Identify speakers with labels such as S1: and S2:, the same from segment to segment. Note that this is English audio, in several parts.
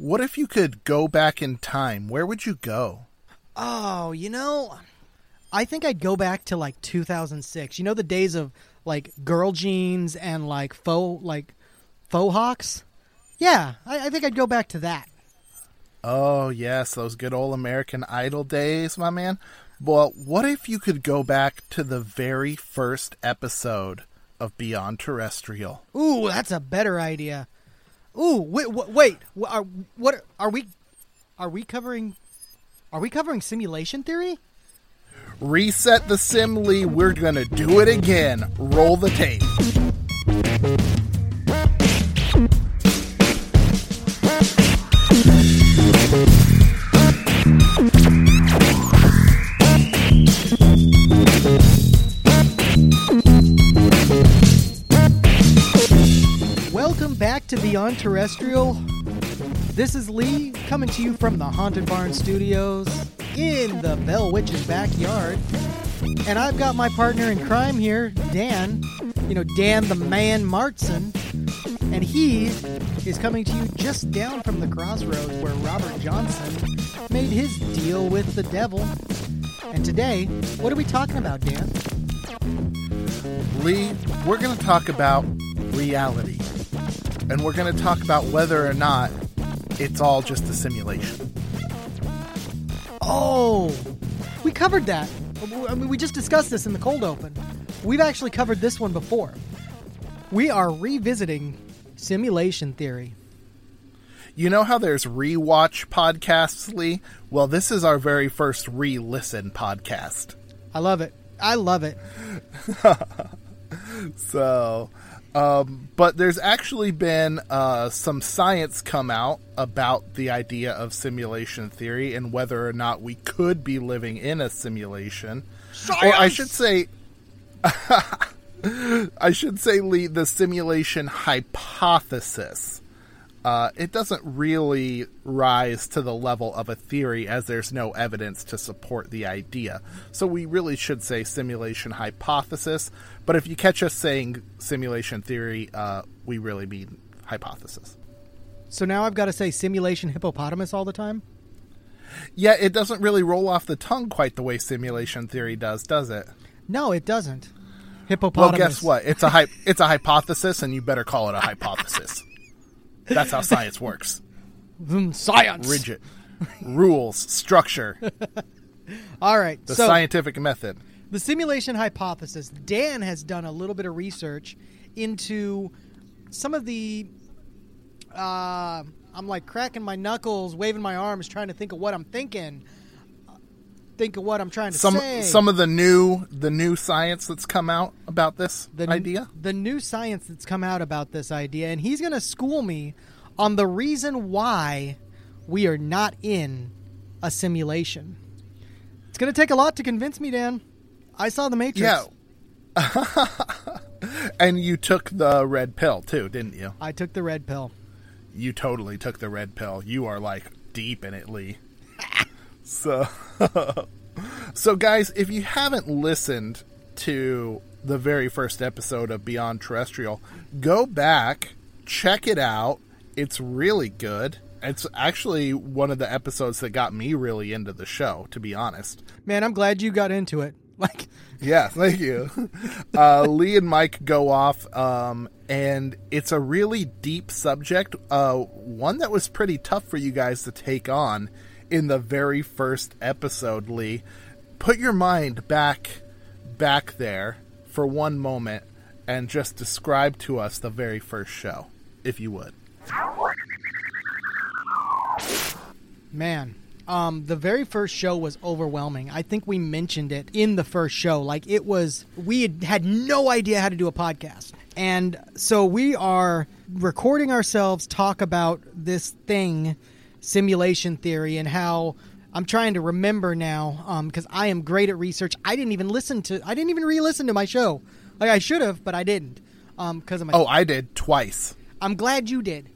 S1: what if you could go back in time? Where would you go?
S2: Oh, you know, I think I'd go back to like 2006. You know the days of like girl jeans and like faux like faux hawks. Yeah, I, I think I'd go back to that.
S1: Oh, yes, those good old American Idol days, my man. Well, what if you could go back to the very first episode of Beyond Terrestrial?
S2: Ooh, that's a better idea. Ooh, wait, wait, are, what are we? Are we covering? Are we covering simulation theory?
S1: Reset the sim, Lee. We're gonna do it again. Roll the tape.
S2: To Beyond Terrestrial. This is Lee coming to you from the Haunted Barn Studios in the Bell Witch's backyard. And I've got my partner in crime here, Dan. You know, Dan the Man Martson. And he is coming to you just down from the crossroads where Robert Johnson made his deal with the devil. And today, what are we talking about, Dan?
S1: Lee, we're going to talk about reality. And we're going to talk about whether or not it's all just a simulation.
S2: Oh, we covered that. I mean, we just discussed this in the cold open. We've actually covered this one before. We are revisiting simulation theory.
S1: You know how there's rewatch podcasts, Lee? Well, this is our very first re listen podcast.
S2: I love it. I love it.
S1: so, um, but there's actually been uh, some science come out about the idea of simulation theory and whether or not we could be living in a simulation.
S2: Science!
S1: Or I should say, I should say, Lee, the simulation hypothesis. Uh, it doesn't really rise to the level of a theory as there's no evidence to support the idea. So we really should say simulation hypothesis. But if you catch us saying simulation theory, uh, we really mean hypothesis.
S2: So now I've got to say simulation hippopotamus all the time?
S1: Yeah, it doesn't really roll off the tongue quite the way simulation theory does, does it?
S2: No, it doesn't. Hippopotamus.
S1: Well, guess what? It's a hy- it's a hypothesis, and you better call it a hypothesis. That's how science works.
S2: Mm, science.
S1: Rigid. Rules, structure.
S2: All right.
S1: The
S2: so
S1: scientific method.
S2: the simulation hypothesis. Dan has done a little bit of research into some of the. Uh, I'm like cracking my knuckles, waving my arms, trying to think of what I'm thinking. Think of what I'm trying to
S1: Some
S2: say.
S1: some of the new the new science that's come out about this
S2: the
S1: idea.
S2: the new science that's come out about this idea, and he's going to school me on the reason why we are not in a simulation. It's going to take a lot to convince me, Dan. I saw the Matrix.
S1: Yeah. and you took the red pill too, didn't you?
S2: I took the red pill.
S1: You totally took the red pill. You are like deep in it, Lee. So, so guys, if you haven't listened to the very first episode of Beyond Terrestrial, go back, check it out. It's really good. It's actually one of the episodes that got me really into the show, to be honest.
S2: Man, I'm glad you got into it. Like,
S1: Yeah, thank you. Uh, Lee and Mike go off, um, and it's a really deep subject, uh, one that was pretty tough for you guys to take on in the very first episode. Lee, put your mind back, back there for one moment. and just describe to us the very first show, if you would.
S2: Man, um, the very first show was overwhelming. I think we mentioned it in the first show. Like it was, we had, had no idea how to do a podcast, and so we are recording ourselves talk about this thing, simulation theory, and how. I'm trying to remember now um, because I am great at research. I didn't even listen to. I didn't even re-listen to my show. Like I should have, but I didn't um, because I'm. A,
S1: Oh, I did twice.
S2: I'm glad you did.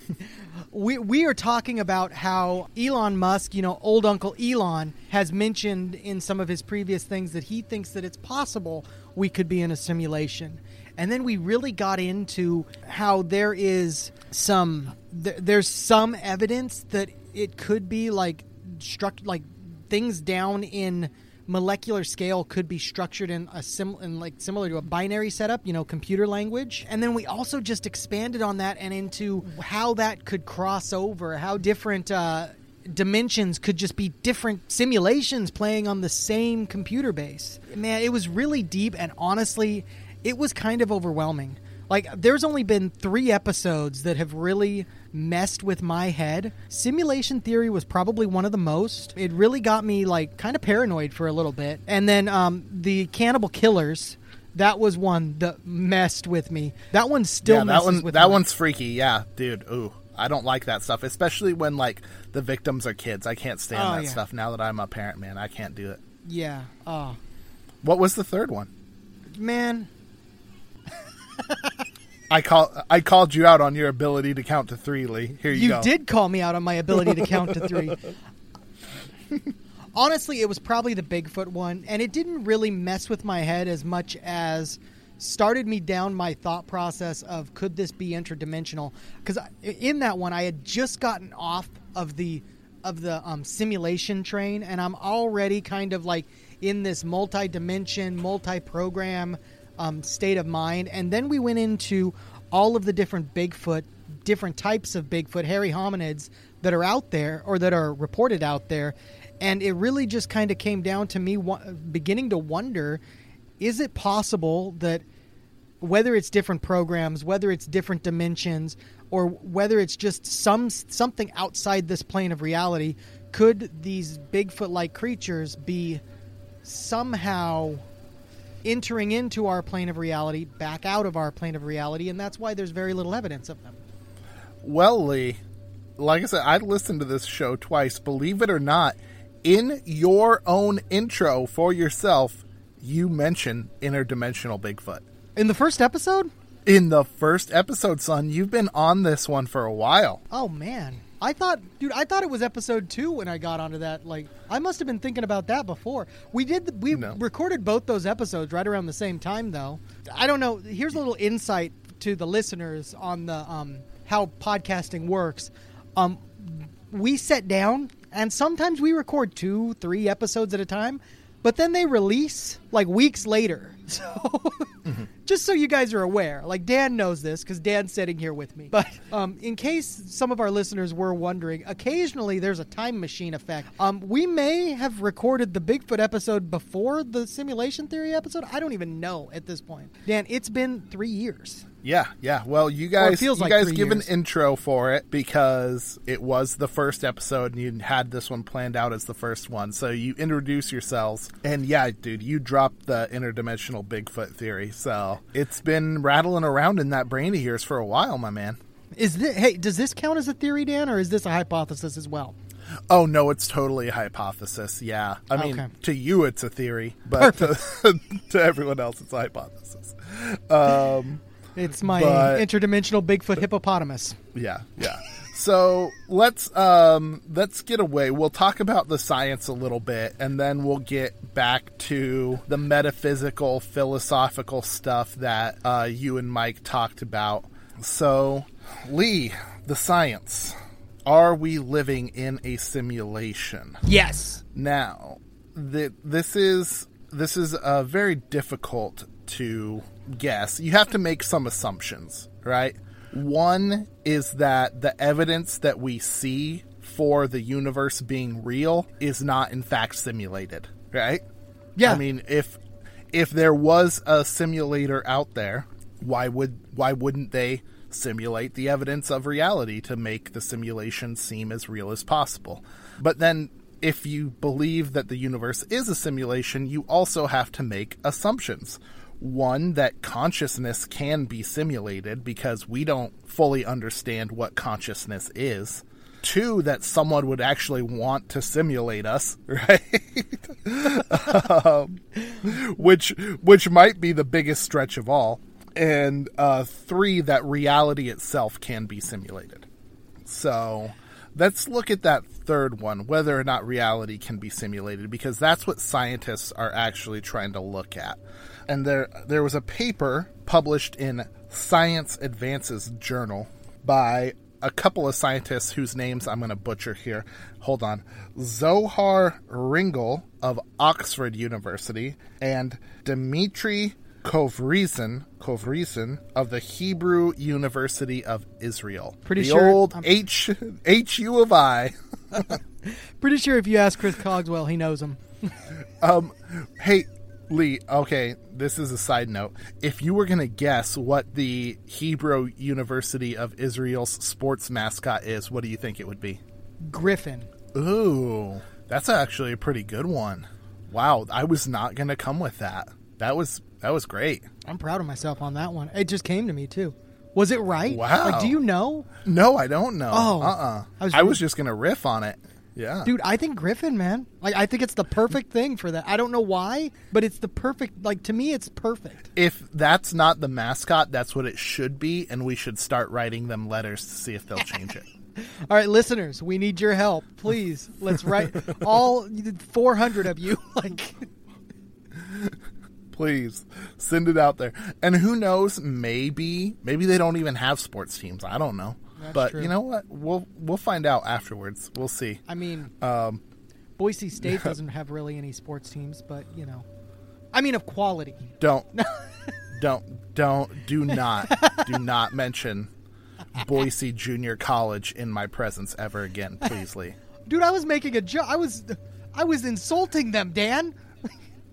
S2: we we are talking about how Elon Musk, you know, old Uncle Elon, has mentioned in some of his previous things that he thinks that it's possible we could be in a simulation. And then we really got into how there is some th- there's some evidence that it could be like struck like things down in molecular scale could be structured in a sim in like similar to a binary setup, you know, computer language. And then we also just expanded on that and into how that could cross over, how different uh, dimensions could just be different simulations playing on the same computer base. Man, it was really deep and honestly, it was kind of overwhelming. Like, there's only been three episodes that have really messed with my head. Simulation theory was probably one of the most. It really got me, like, kind of paranoid for a little bit. And then um, the Cannibal Killers. That was one that messed with me. That one still
S1: yeah, that one that
S2: me.
S1: one's freaky. Yeah, dude. Ooh, I don't like that stuff, especially when like the victims are kids. I can't stand
S2: Oh,
S1: that
S2: yeah.
S1: stuff. Now that I'm a parent, man, I can't do it.
S2: Yeah. Oh,
S1: What was the third one?
S2: man.
S1: I call I called you out on your ability to count to three, Lee. Here you,
S2: You
S1: go.
S2: You did call me out on my ability to count to three. Honestly, it was probably the Bigfoot one, and it didn't really mess with my head as much as started me down my thought process of could this be interdimensional? Because in that one, I had just gotten off of the of the um, simulation train, and I'm already kind of like in this multi-dimension, multi-program um, state of mind. And then we went into all of the different Bigfoot, different types of Bigfoot, hairy hominids that are out there or that are reported out there. And it really just kind of came down to me beginning to wonder is it possible that whether it's different programs, whether it's different dimensions, or whether it's just some something outside this plane of reality, could these Bigfoot-like creatures be somehow entering into our plane of reality, back out of our plane of reality, and that's why there's very little evidence of them.
S1: Well, Lee, like I said, I listened to this show twice. Believe it or not, in your own intro for yourself, you mention interdimensional Bigfoot.
S2: In the first episode?
S1: In the first episode, son, you've been on this one for a while.
S2: Oh man. I thought dude, I thought it was episode 2 when I got onto that. Like I must have been thinking about that before. We did we
S1: No.
S2: recorded both those episodes right around the same time though. I don't know, here's a little insight to the listeners on the um how podcasting works. Um we sit down and sometimes we record 2, 3 episodes at a time, but then they release like weeks later. So just so you guys are aware, like Dan knows this because Dan's sitting here with me. But um, in case some of our listeners were wondering, occasionally there's a time machine effect. Um, we may have recorded the Bigfoot episode before the simulation theory episode. I don't even know at this point. Dan, it's been three years.
S1: Yeah, yeah. Well, you guys, you
S2: like
S1: guys give
S2: years.
S1: an intro for it because it was the first episode, and you had this one planned out as the first one. So you introduce yourselves, and yeah, dude, you dropped the interdimensional Bigfoot theory. So it's been rattling around in that brain of yours for a while, my man.
S2: Is this, hey, does this count as a theory, Dan, or is this a hypothesis as well?
S1: Oh no, it's totally a hypothesis. Yeah, I mean,
S2: Okay.
S1: to you it's a theory, but to, to everyone else it's a hypothesis. Um,
S2: It's my
S1: But-
S2: interdimensional Bigfoot hippopotamus.
S1: Yeah, yeah. So let's um let's get away. We'll talk about the science a little bit, and then we'll get back to the metaphysical, philosophical stuff that uh, you and Mike talked about. So, Lee, the science. Are we living in a simulation?
S2: Yes.
S1: Now, th- this is this is uh, very difficult to guess. You have to make some assumptions, right? One is that the evidence that we see for the universe being real is not in fact simulated, right?
S2: Yeah.
S1: I mean, if if there was a simulator out there, why would why wouldn't they simulate the evidence of reality to make the simulation seem as real as possible? But then if you believe that the universe is a simulation, you also have to make assumptions. One, that consciousness can be simulated because we don't fully understand what consciousness is. Two, that someone would actually want to simulate us, right? um, which which might be the biggest stretch of all. And uh, three, that reality itself can be simulated. So let's look at that third one, whether or not reality can be simulated, because that's what scientists are actually trying to look at. And there, there was a paper published in Science Advances Journal by a couple of scientists whose names I'm going to butcher here. Hold on. Zohar Ringel of Oxford University and Dmitry Kovrizhin, Kovrizhin of the Hebrew University of Israel.
S2: Pretty
S1: the
S2: sure
S1: old
S2: I'm-
S1: H H U of I.
S2: Pretty sure if you ask Chris Cogswell, he knows him.
S1: um, Hey, Lee, okay, this is a side note. If you were going to guess what the Hebrew University of Israel's sports mascot is, what do you think it would be?
S2: Griffin.
S1: Ooh, that's actually a pretty good one. Wow, I was not going to come with that. That was that was great.
S2: I'm proud of myself on that one. It just came to me too. Was it right?
S1: Wow.
S2: Like, do you know?
S1: No, I don't know.
S2: Oh,
S1: uh-uh.
S2: I was
S1: I was just going to riff on it. Yeah.
S2: Dude, I think Griffin, man. Like, I think it's the perfect thing for that. I don't know why, but it's the perfect. Like to me, it's perfect.
S1: if that's not the mascot, that's what it should be, and we should start writing them letters to see if they'll change it.
S2: All right, listeners, we need your help, please. Let's write all 400 of you. Like,
S1: Please send it out there. And who knows? Maybe maybe they don't even have sports teams. I don't know.
S2: That's
S1: but
S2: true.
S1: you know what? We'll we'll find out afterwards. We'll see.
S2: I mean,
S1: Um,
S2: Boise State doesn't have really any sports teams, but you know, I mean, of quality.
S1: don't don't don't do not do not mention Boise Junior College in my presence ever again, please, Lee.
S2: Dude, I was making a joke. I was, I was insulting them, Dan.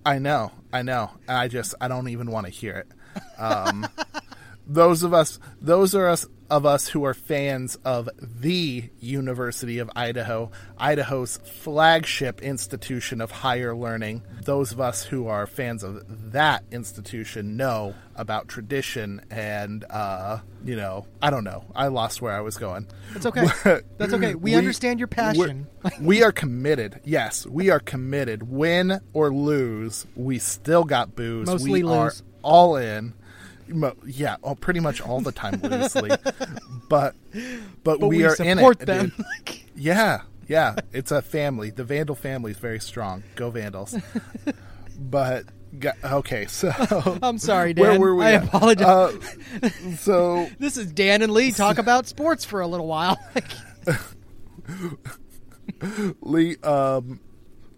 S1: I know, I know. I just I don't even want to hear it. Um, those of us, those are us of us who are fans of the University of Idaho, Idaho's flagship institution of higher learning. Those of us who are fans of that institution know about tradition and uh, you know, I don't know. I lost where I was going.
S2: That's okay. That's okay. We, understand your passion.
S1: we're- committed. Yes, we are committed. Win or lose, we still got booze.
S2: Mostly
S1: we are
S2: lose.
S1: all in. Yeah, oh, pretty much all the time loosely. but but,
S2: but
S1: we,
S2: we,
S1: are in
S2: support
S1: it,
S2: them.
S1: dude. Yeah, yeah. It's a family. The Vandal family is very strong. Go Vandals. but okay, so
S2: I'm sorry, Dan.
S1: where were we?
S2: I
S1: at?
S2: apologize.
S1: Uh, so
S2: this is Dan and Lee talk about sports for a little while.
S1: Lee, um,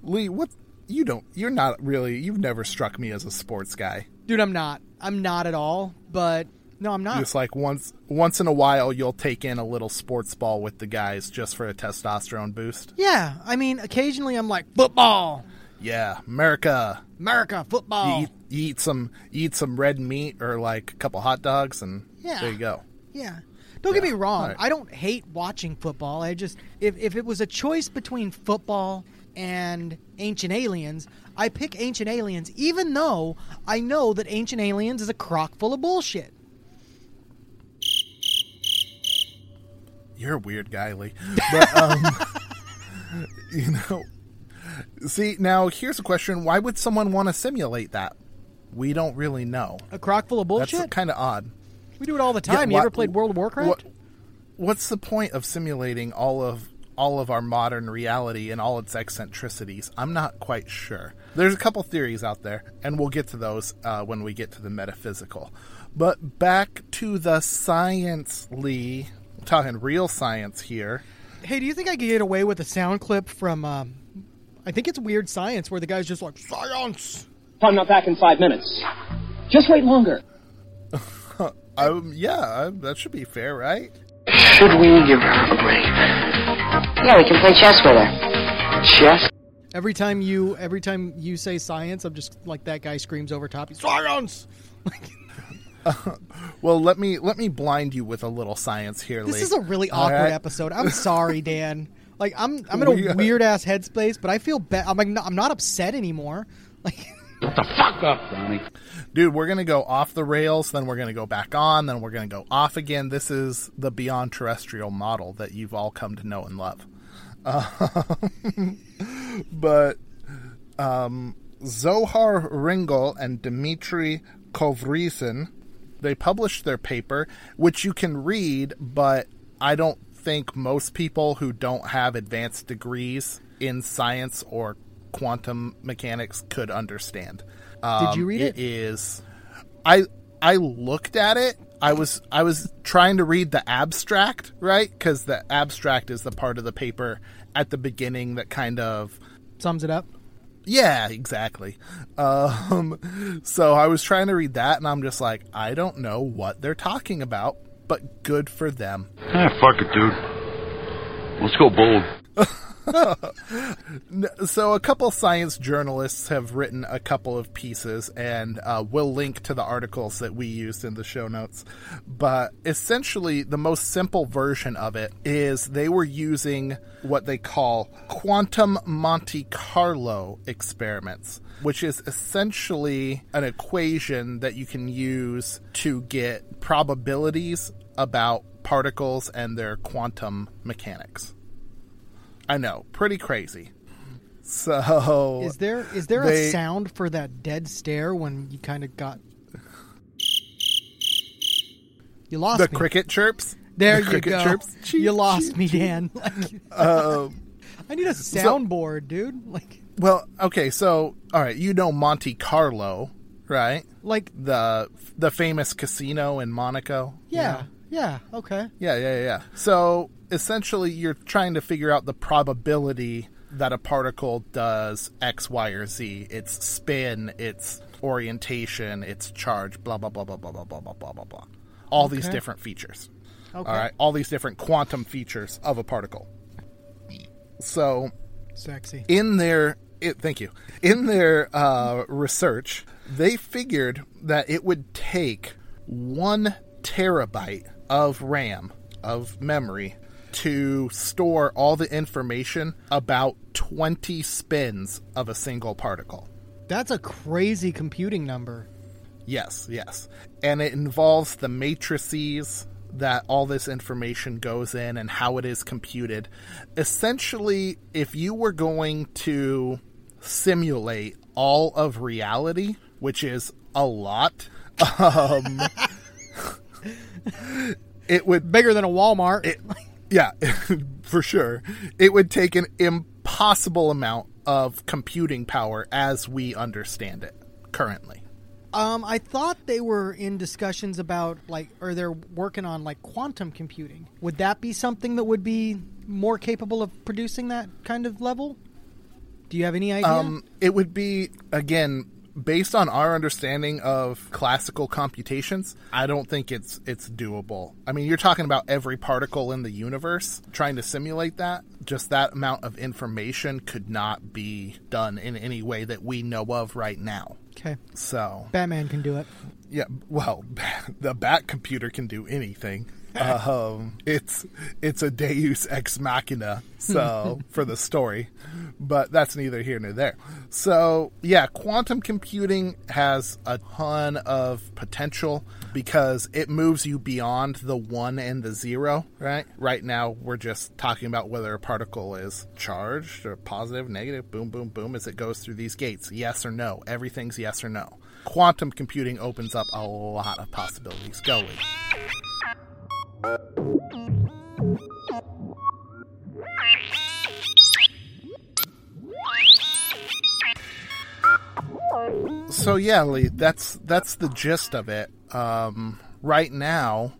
S1: Lee, what you don't? You're not really. You've never struck me as a sports guy.
S2: Dude, I'm not. I'm not at all. But no, I'm not.
S1: It's like once, once in a while, you'll take in a little sports ball with the guys just for a testosterone boost.
S2: yeah, I mean, occasionally I'm like football,
S1: Yeah, America.
S2: America, football.
S1: You eat, you eat some, you eat some red meat or like a couple hot dogs, and
S2: Yeah.
S1: there you go.
S2: Yeah. Don't get me wrong.
S1: Alright.
S2: I don't hate watching football. I just if if it was a choice between football and Ancient Aliens, I pick Ancient Aliens even though I know that Ancient Aliens is a crock full of bullshit.
S1: You're a weird guy, Lee. But um, you know, see now here's a question: Why would someone want to simulate that? We don't really know.
S2: A crock full of bullshit?
S1: That's kind of odd.
S2: we do it all the
S1: Yeah,
S2: time. you
S1: why-
S2: ever played World of Warcraft?
S1: What, what's the point of simulating all of all of our modern reality and all its eccentricities? I'm not quite sure. There's a couple theories out there, and we'll get to those uh, when we get to the metaphysical. But back to the science, Lee. I'm talking real science here.
S2: Hey, do you think I could get away with a sound clip from um I think it's Weird Science where the guy's just like science.
S3: If I'm not back in five minutes, just wait longer.
S1: Um, yeah, uh, that should be fair, right?
S4: Should we give her a break?
S5: Yeah, we can play chess with her.
S4: Chess?
S2: Every time you every time you say science, I'm just like that guy screams over top. Science.
S1: Uh, well, let me let me blind you with a little science here.
S2: This
S1: Lee.
S2: is a really awkward
S1: right?
S2: episode. I'm sorry, Dan. Like I'm I'm in
S1: We-
S2: a weird ass headspace, but I feel bad. I'm like no, I'm not upset anymore. Like
S3: Shut the fuck up, Donnie.
S1: Dude, we're gonna go off the rails, then we're gonna go back on, then we're gonna go off again. This is the beyond terrestrial model that you've all come to know and love. Um, but um, Zohar Ringel and Dmitry Kovrizhin, they published their paper, which you can read, but I don't think most people who don't have advanced degrees in science or quantum mechanics could understand.
S2: Did you
S1: Um,
S2: read it?
S1: It is. I I looked at it. I was I was trying to read the abstract, right? Because the abstract is the part of the paper at the beginning that kind of
S2: sums it up.
S1: yeah, exactly. Um, so I was trying to read that, and I'm just like, I don't know what they're talking about, but good for them.
S4: Ah, fuck it, dude. Let's go bold.
S1: So a couple science journalists have written a couple of pieces, and uh, we'll link to the articles that we used in the show notes. But essentially, the most simple version of it is they were using what they call quantum Monte Carlo experiments, which is essentially an equation that you can use to get probabilities about particles and their quantum mechanics. I know, pretty crazy. So
S2: Is there is there
S1: they-
S2: a sound for that dead stare when you kind of got you lost
S1: the
S2: me.
S1: cricket chirps.
S2: There
S1: the
S2: you
S1: cricket
S2: go.
S1: chirps.
S2: you lost me, Dan. Like,
S1: Um,
S2: I need a soundboard, dude. Like
S1: well, okay, so all right, you know Monte Carlo, right?
S2: like
S1: The the famous casino in Monaco.
S2: yeah, yeah, okay.
S1: Yeah, yeah, yeah. So essentially, you're trying to figure out the probability that a particle does X, Y, or Z. Its spin, its orientation, its charge, blah blah blah blah blah blah blah blah blah blah blah. All these different features.
S2: Okay.
S1: All right, all these different quantum features of a particle. So
S2: Sexy.
S1: in their it, thank you in their uh, research they figured that it would take one terabyte of ram of memory to store all the information about 20 spins of a single particle
S2: That's a crazy computing number.
S1: Yes, yes. And it involves the matrices that all this information goes in and how it is computed. Essentially, if you were going to simulate all of reality, which is a lot, um, it would
S2: Bigger than a Walmart.
S1: it, yeah, for sure. It would take an impossible amount of computing power as we understand it currently.
S2: Um, I thought they were in discussions about like, or they're working on like quantum computing. Would that be something that would be more capable of producing that kind of level? Do you have any idea?
S1: Um, it would be again based on our understanding of classical computations. I don't think it's it's doable. I mean, you're talking about every particle in the universe. Trying to simulate that, just that amount of information could not be done in any way that we know of right now.
S2: okay,
S1: So,
S2: Batman can do it.
S1: yeah, well, the Bat computer can do anything. Um, it's it's a Deus ex machina, so for the story, but that's neither here nor there. So yeah, quantum computing has a ton of potential because it moves you beyond the one and the zero. Right, right now we're just talking about whether a particle is charged or positive, negative, boom, boom, boom, as it goes through these gates. Yes or no. Everything's yes or no. Quantum computing opens up a lot of possibilities. Go, Lee. So yeah, Lee, that's that's the gist of it. Um, right now,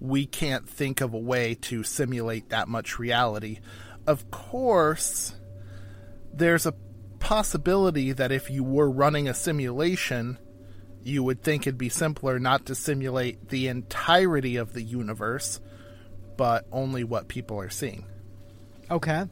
S1: we can't think of a way to simulate that much reality. Of course, there's a possibility that if you were running a simulation, you would think it'd be simpler not to simulate the entirety of the universe, but only what people are seeing.
S2: Okay,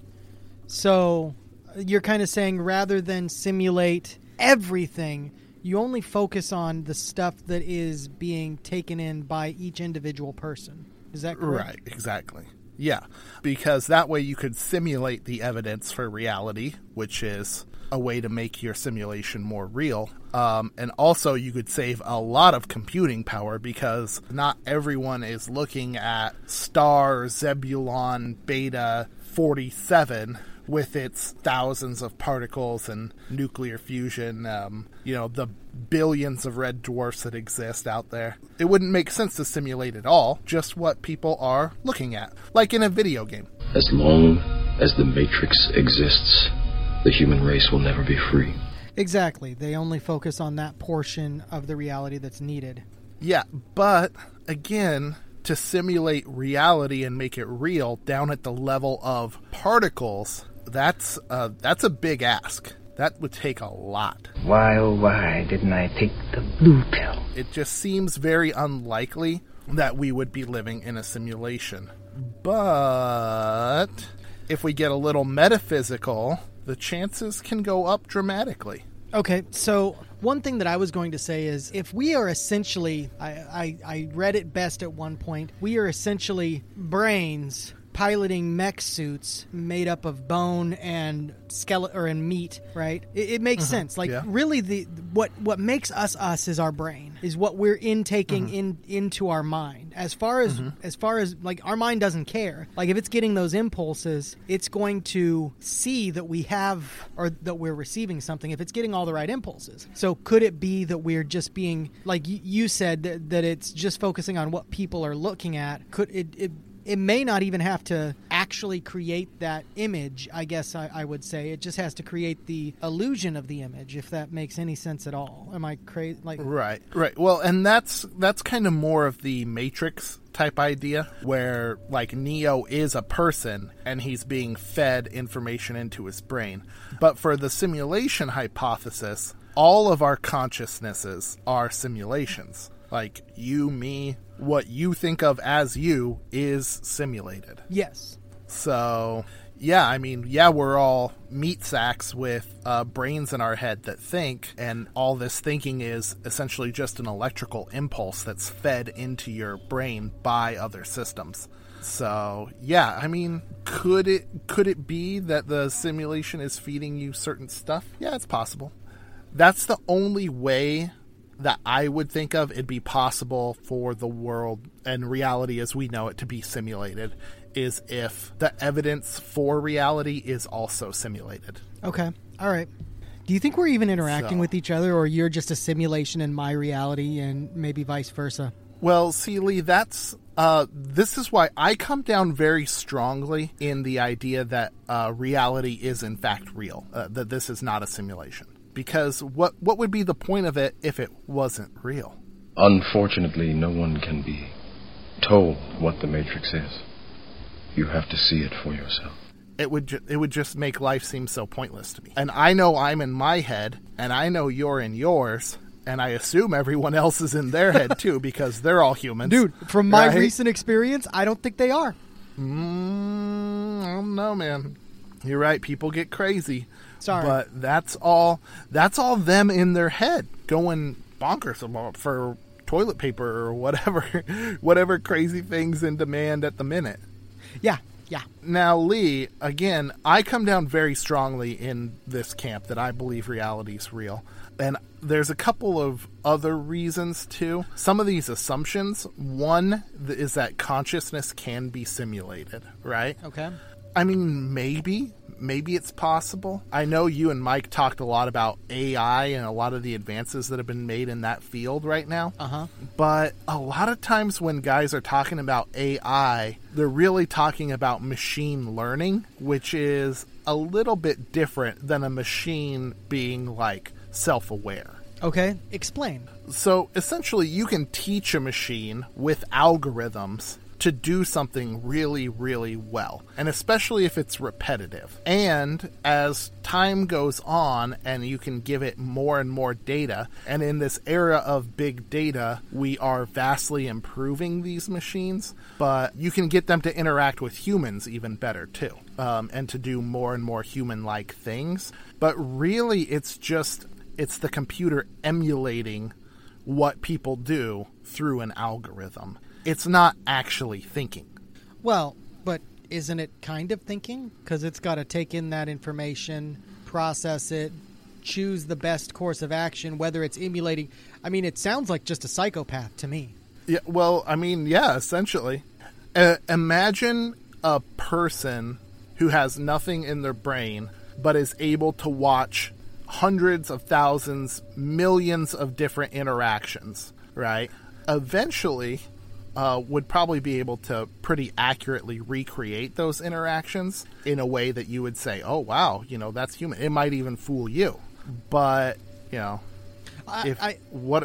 S2: so you're kind of saying rather than simulate everything, you only focus on the stuff that is being taken in by each individual person. Is that correct?
S1: Right, exactly. Yeah, because that way you could simulate the evidence for reality, which is a way to make your simulation more real. Um, and also, you could save a lot of computing power because not everyone is looking at star Zebulon Beta 47 with its thousands of particles and nuclear fusion, um, you know, the billions of red dwarfs that exist out there. It wouldn't make sense to simulate it all, just what people are looking at, like in a video game.
S5: As long as the Matrix exists, the human race will never be free.
S2: Exactly. They only focus on that portion of the reality that's needed.
S1: Yeah, but again, to simulate reality and make it real down at the level of particles, that's uh, that's a big ask. That would take a lot.
S6: Why, oh, why didn't I take the blue pill?
S1: It just seems very unlikely that we would be living in a simulation. But if we get a little metaphysical, the chances can go up dramatically.
S2: Okay, so one thing that I was going to say is if we are essentially, I, I, I read it best at one point, we are essentially brains piloting mech suits made up of bone and skeleton or and meat, right? It, it makes uh-huh. sense. Like
S1: yeah.
S2: really, the what what makes us us is our brain, is what we're intaking uh-huh. in into our mind. As far as uh-huh. as far as like our mind doesn't care. Like if it's getting those impulses, it's going to see that we have or that we're receiving something. If it's getting all the right impulses, so could it be that we're just being like y- you said that, that it's just focusing on what people are looking at? Could it, it it may not even have to actually create that image, I guess I, I would say. It just has to create the illusion of the image, if that makes any sense at all. Am I crazy? Like,
S1: Right, right. Well, and that's that's kind of more of the Matrix type idea where like Neo is a person and he's being fed information into his brain. But for the simulation hypothesis, all of our consciousnesses are simulations. Like you, me, what you think of as you is simulated.
S2: yes.
S1: So, yeah, I mean, yeah, we're all meat sacks with uh, brains in our head that think, and all this thinking is essentially just an electrical impulse that's fed into your brain by other systems. So, yeah, I mean, could it could it be that the simulation is feeding you certain stuff? Yeah, it's possible. That's the only way that I would think of it'd be possible for the world and reality as we know it to be simulated is if the evidence for reality is also simulated.
S2: Okay. All right. Do you think we're even interacting
S1: So-
S2: with each other, or you're just a simulation in my reality, and maybe vice versa?
S1: Well, see, Lee, that's uh, this is why I come down very strongly in the idea that uh, reality is in fact real. Uh, that this is not a simulation. Because what what would be the point of it if it wasn't real?
S5: Unfortunately, no one can be told what the Matrix is. You have to see it for yourself.
S1: It would ju- it would just make life seem so pointless to me. And I know I'm in my head, and I know you're in yours, and I assume everyone else is in their head too because they're all humans.
S2: Dude, from my
S1: Right?
S2: recent experience, I don't think they are.
S1: Mm, I don't know, man. You're right. People get crazy.
S2: Sorry.
S1: but that's all. That's all them in their head going bonkers about for toilet paper or whatever, whatever crazy things in demand at the minute.
S2: Yeah. Yeah.
S1: Now, Lee, again, I come down very strongly in this camp that I believe reality is real. And there's a couple of other reasons too. Some of these assumptions. One is that consciousness can be simulated, right?
S2: Okay.
S1: I mean, maybe. Maybe it's possible. I know you and Mike talked a lot about AI and a lot of the advances that have been made in that field right now.
S2: Uh huh.
S1: But a lot of times when guys are talking about AI, they're really talking about machine learning, which is a little bit different than a machine being like self aware.
S2: Okay. Explain.
S1: So essentially, you can teach a machine with algorithms to do something really, really well, and especially if it's repetitive. And as time goes on and you can give it more and more data, and in this era of big data, we are vastly improving these machines, but you can get them to interact with humans even better too, um, and to do more and more human like things. But really, it's just it's the computer emulating what people do through an algorithm. It's not actually thinking.
S2: Well, but isn't it kind of thinking? Because it's got to take in that information, process it, choose the best course of action, whether it's emulating. I mean, it sounds like just a psychopath to me.
S1: Yeah, well, I mean, yeah, essentially. Uh, imagine a person who has nothing in their brain but is able to watch hundreds of thousands, millions of different interactions, right? Eventually, uh, would probably be able to pretty accurately recreate those interactions in a way that you would say, "Oh, wow, you know, that's human." It might even fool you, but you know,
S2: I,
S1: if
S2: I,
S1: what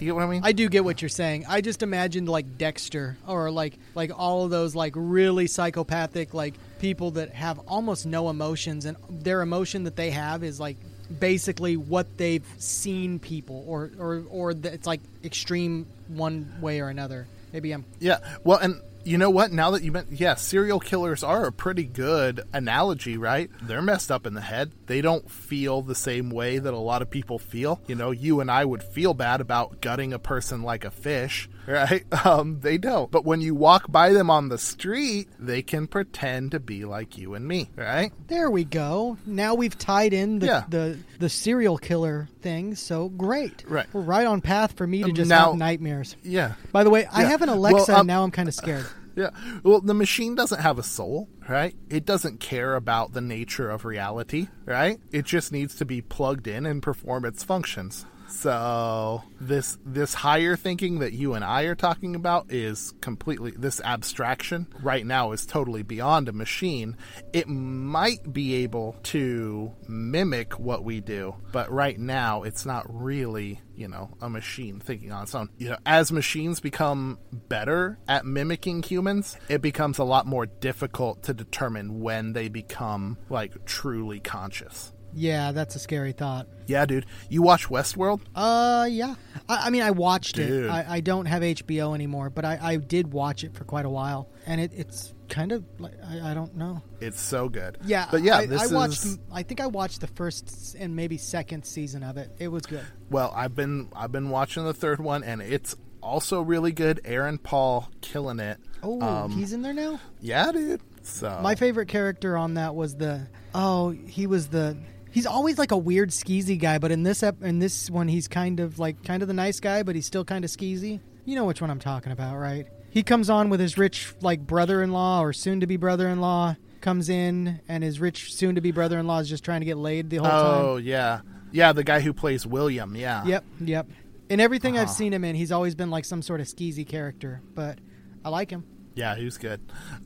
S1: you get what I mean?
S2: I do get what you're saying. I just imagined like Dexter or like like all of those like really psychopathic like people that have almost no emotions and their emotion that they have is like basically what they've seen people or or or the, it's like extreme one way or another. Maybe I'm
S1: Yeah. Well, and you know what? Now that you meant, yeah, serial killers are a pretty good analogy, right? They're messed up in the head. They don't feel the same way that a lot of people feel. You know, you and I would feel bad about gutting a person like a fish, right? Um, they don't. But when you walk by them on the street, they can pretend to be like you and me, right?
S2: There we go. Now we've tied in the
S1: Yeah.
S2: the, the serial killer thing. So great.
S1: Right.
S2: We're right on path for me to
S1: Um,
S2: just
S1: now-
S2: have nightmares.
S1: Yeah.
S2: By the way, I have an
S1: Well,
S2: Alexa
S1: um,
S2: and now I'm kind of scared.
S1: Yeah. Well, the machine doesn't have a soul, right? It doesn't care about the nature of reality, right? It just needs to be plugged in and perform its functions. So this this higher thinking that you and I are talking about is completely this abstraction right now is totally beyond a machine. It might be able to mimic what we do, but right now it's not really, you know, a machine thinking on its own. You know, as machines become better at mimicking humans, it becomes a lot more difficult to determine when they become like truly conscious.
S2: Yeah, that's a scary thought.
S1: Yeah, dude. You watch Westworld?
S2: Uh, yeah. I, I mean, I watched
S1: Dude.
S2: it. I, I don't have HBO anymore, but I, I did watch it for quite a while, and it, it's kind of like I, I don't know.
S1: It's so good.
S2: Yeah,
S1: But yeah,
S2: I watched.
S1: is
S2: I think I watched the first and maybe second season of it. It was good.
S1: well, I've been I've been watching the third one and it's also really good. Aaron Paul killing it.
S2: Oh,
S1: Um,
S2: he's in there now.
S1: Yeah, dude. So
S2: My favorite character on that was the oh he was the he's always like a weird skeezy guy, but in this ep- in this one he's kind of like kind of the nice guy, but he's still kind of skeezy. You know which one I'm talking about, right? He comes on with his rich like brother-in-law or soon-to-be brother-in-law comes in, and his rich soon-to-be brother-in-law is just trying to get laid the whole time.
S1: Oh yeah, yeah. The guy who plays William. Yeah.
S2: Yep, yep. In everything
S1: Uh-huh.
S2: I've seen him in, he's always been like some sort of skeezy character, but I like him.
S1: Yeah, he was good.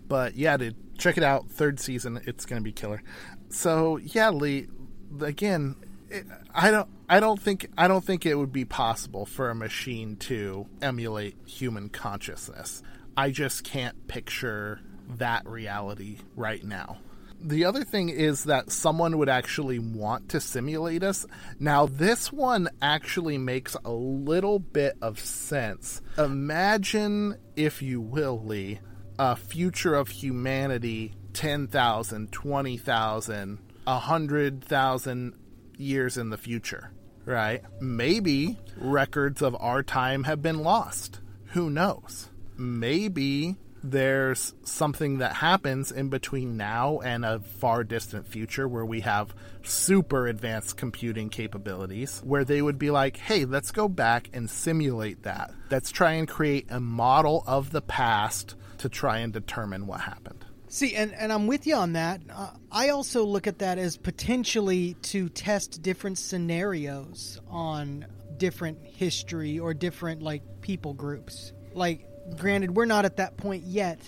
S1: But yeah, dude, check it out. Third season, it's gonna be killer. So yeah, Lee. Again, it, I don't. I don't think. I don't think it would be possible for a machine to emulate human consciousness. I just can't picture that reality right now. The other thing is that someone would actually want to simulate us. Now, this one actually makes a little bit of sense. Imagine, if you will, Lee, a future of humanity 10,000, 20,000, 100,000 years in the future, right? Maybe records of our time have been lost. Who knows? Maybe there's something that happens in between now and a far distant future where we have super advanced computing capabilities where they would be like, hey, let's go back and simulate that. Let's try and create a model of the past to try and determine what happened.
S2: See, and, and I'm with you on that. Uh, I also look at that as potentially to test different scenarios on different history or different like people groups. Like, granted, we're not at that point yet,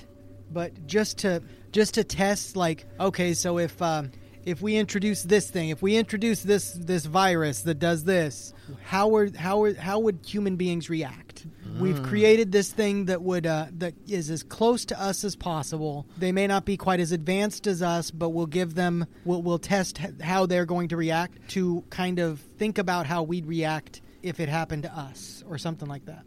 S2: but just to just to test, like, okay, so if um, if we introduce this thing, if we introduce this this virus that does this, how are how are how would human beings react? We've created this thing that would uh, that is as close to us as possible. They may not be quite as advanced as us, but we'll give them we'll, we'll test how they're going to react to kind of think about how we'd react if it happened to us or something like that.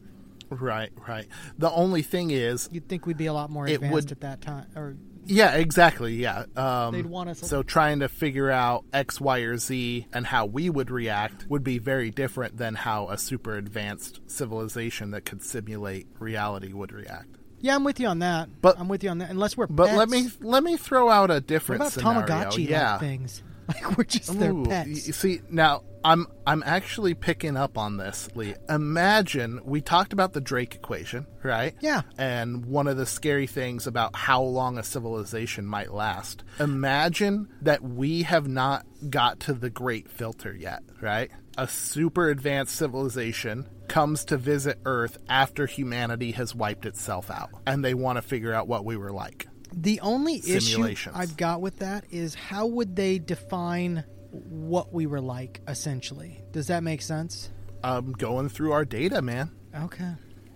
S1: Right, right. The only thing is,
S2: You'd think we'd be a lot more advanced
S1: would-
S2: at that time, or
S1: yeah, exactly, yeah. Um,
S2: They'd want us-
S1: So trying to figure out X, Y, or Z and how we would react would be very different than how a super advanced civilization that could simulate reality would react.
S2: yeah, I'm with you on that.
S1: But-
S2: I'm with you on that. Unless we're
S1: But
S2: pets.
S1: let me let me throw out a
S2: What
S1: different
S2: about
S1: scenario.
S2: Tamagotchi
S1: yeah.
S2: things? Like we're just their pets.
S1: y- see now I'm I'm actually picking up on this, Lee. Imagine we talked about the Drake equation, right?
S2: Yeah.
S1: And one of the scary things about how long a civilization might last. Imagine that we have not got to the great filter yet, right? A super advanced civilization comes to visit Earth after humanity has wiped itself out and they want to figure out what we were like.
S2: The only issue I've got with that is how would they define what we were like, essentially? Does that make sense?
S1: Um going through our data, man.
S2: Okay.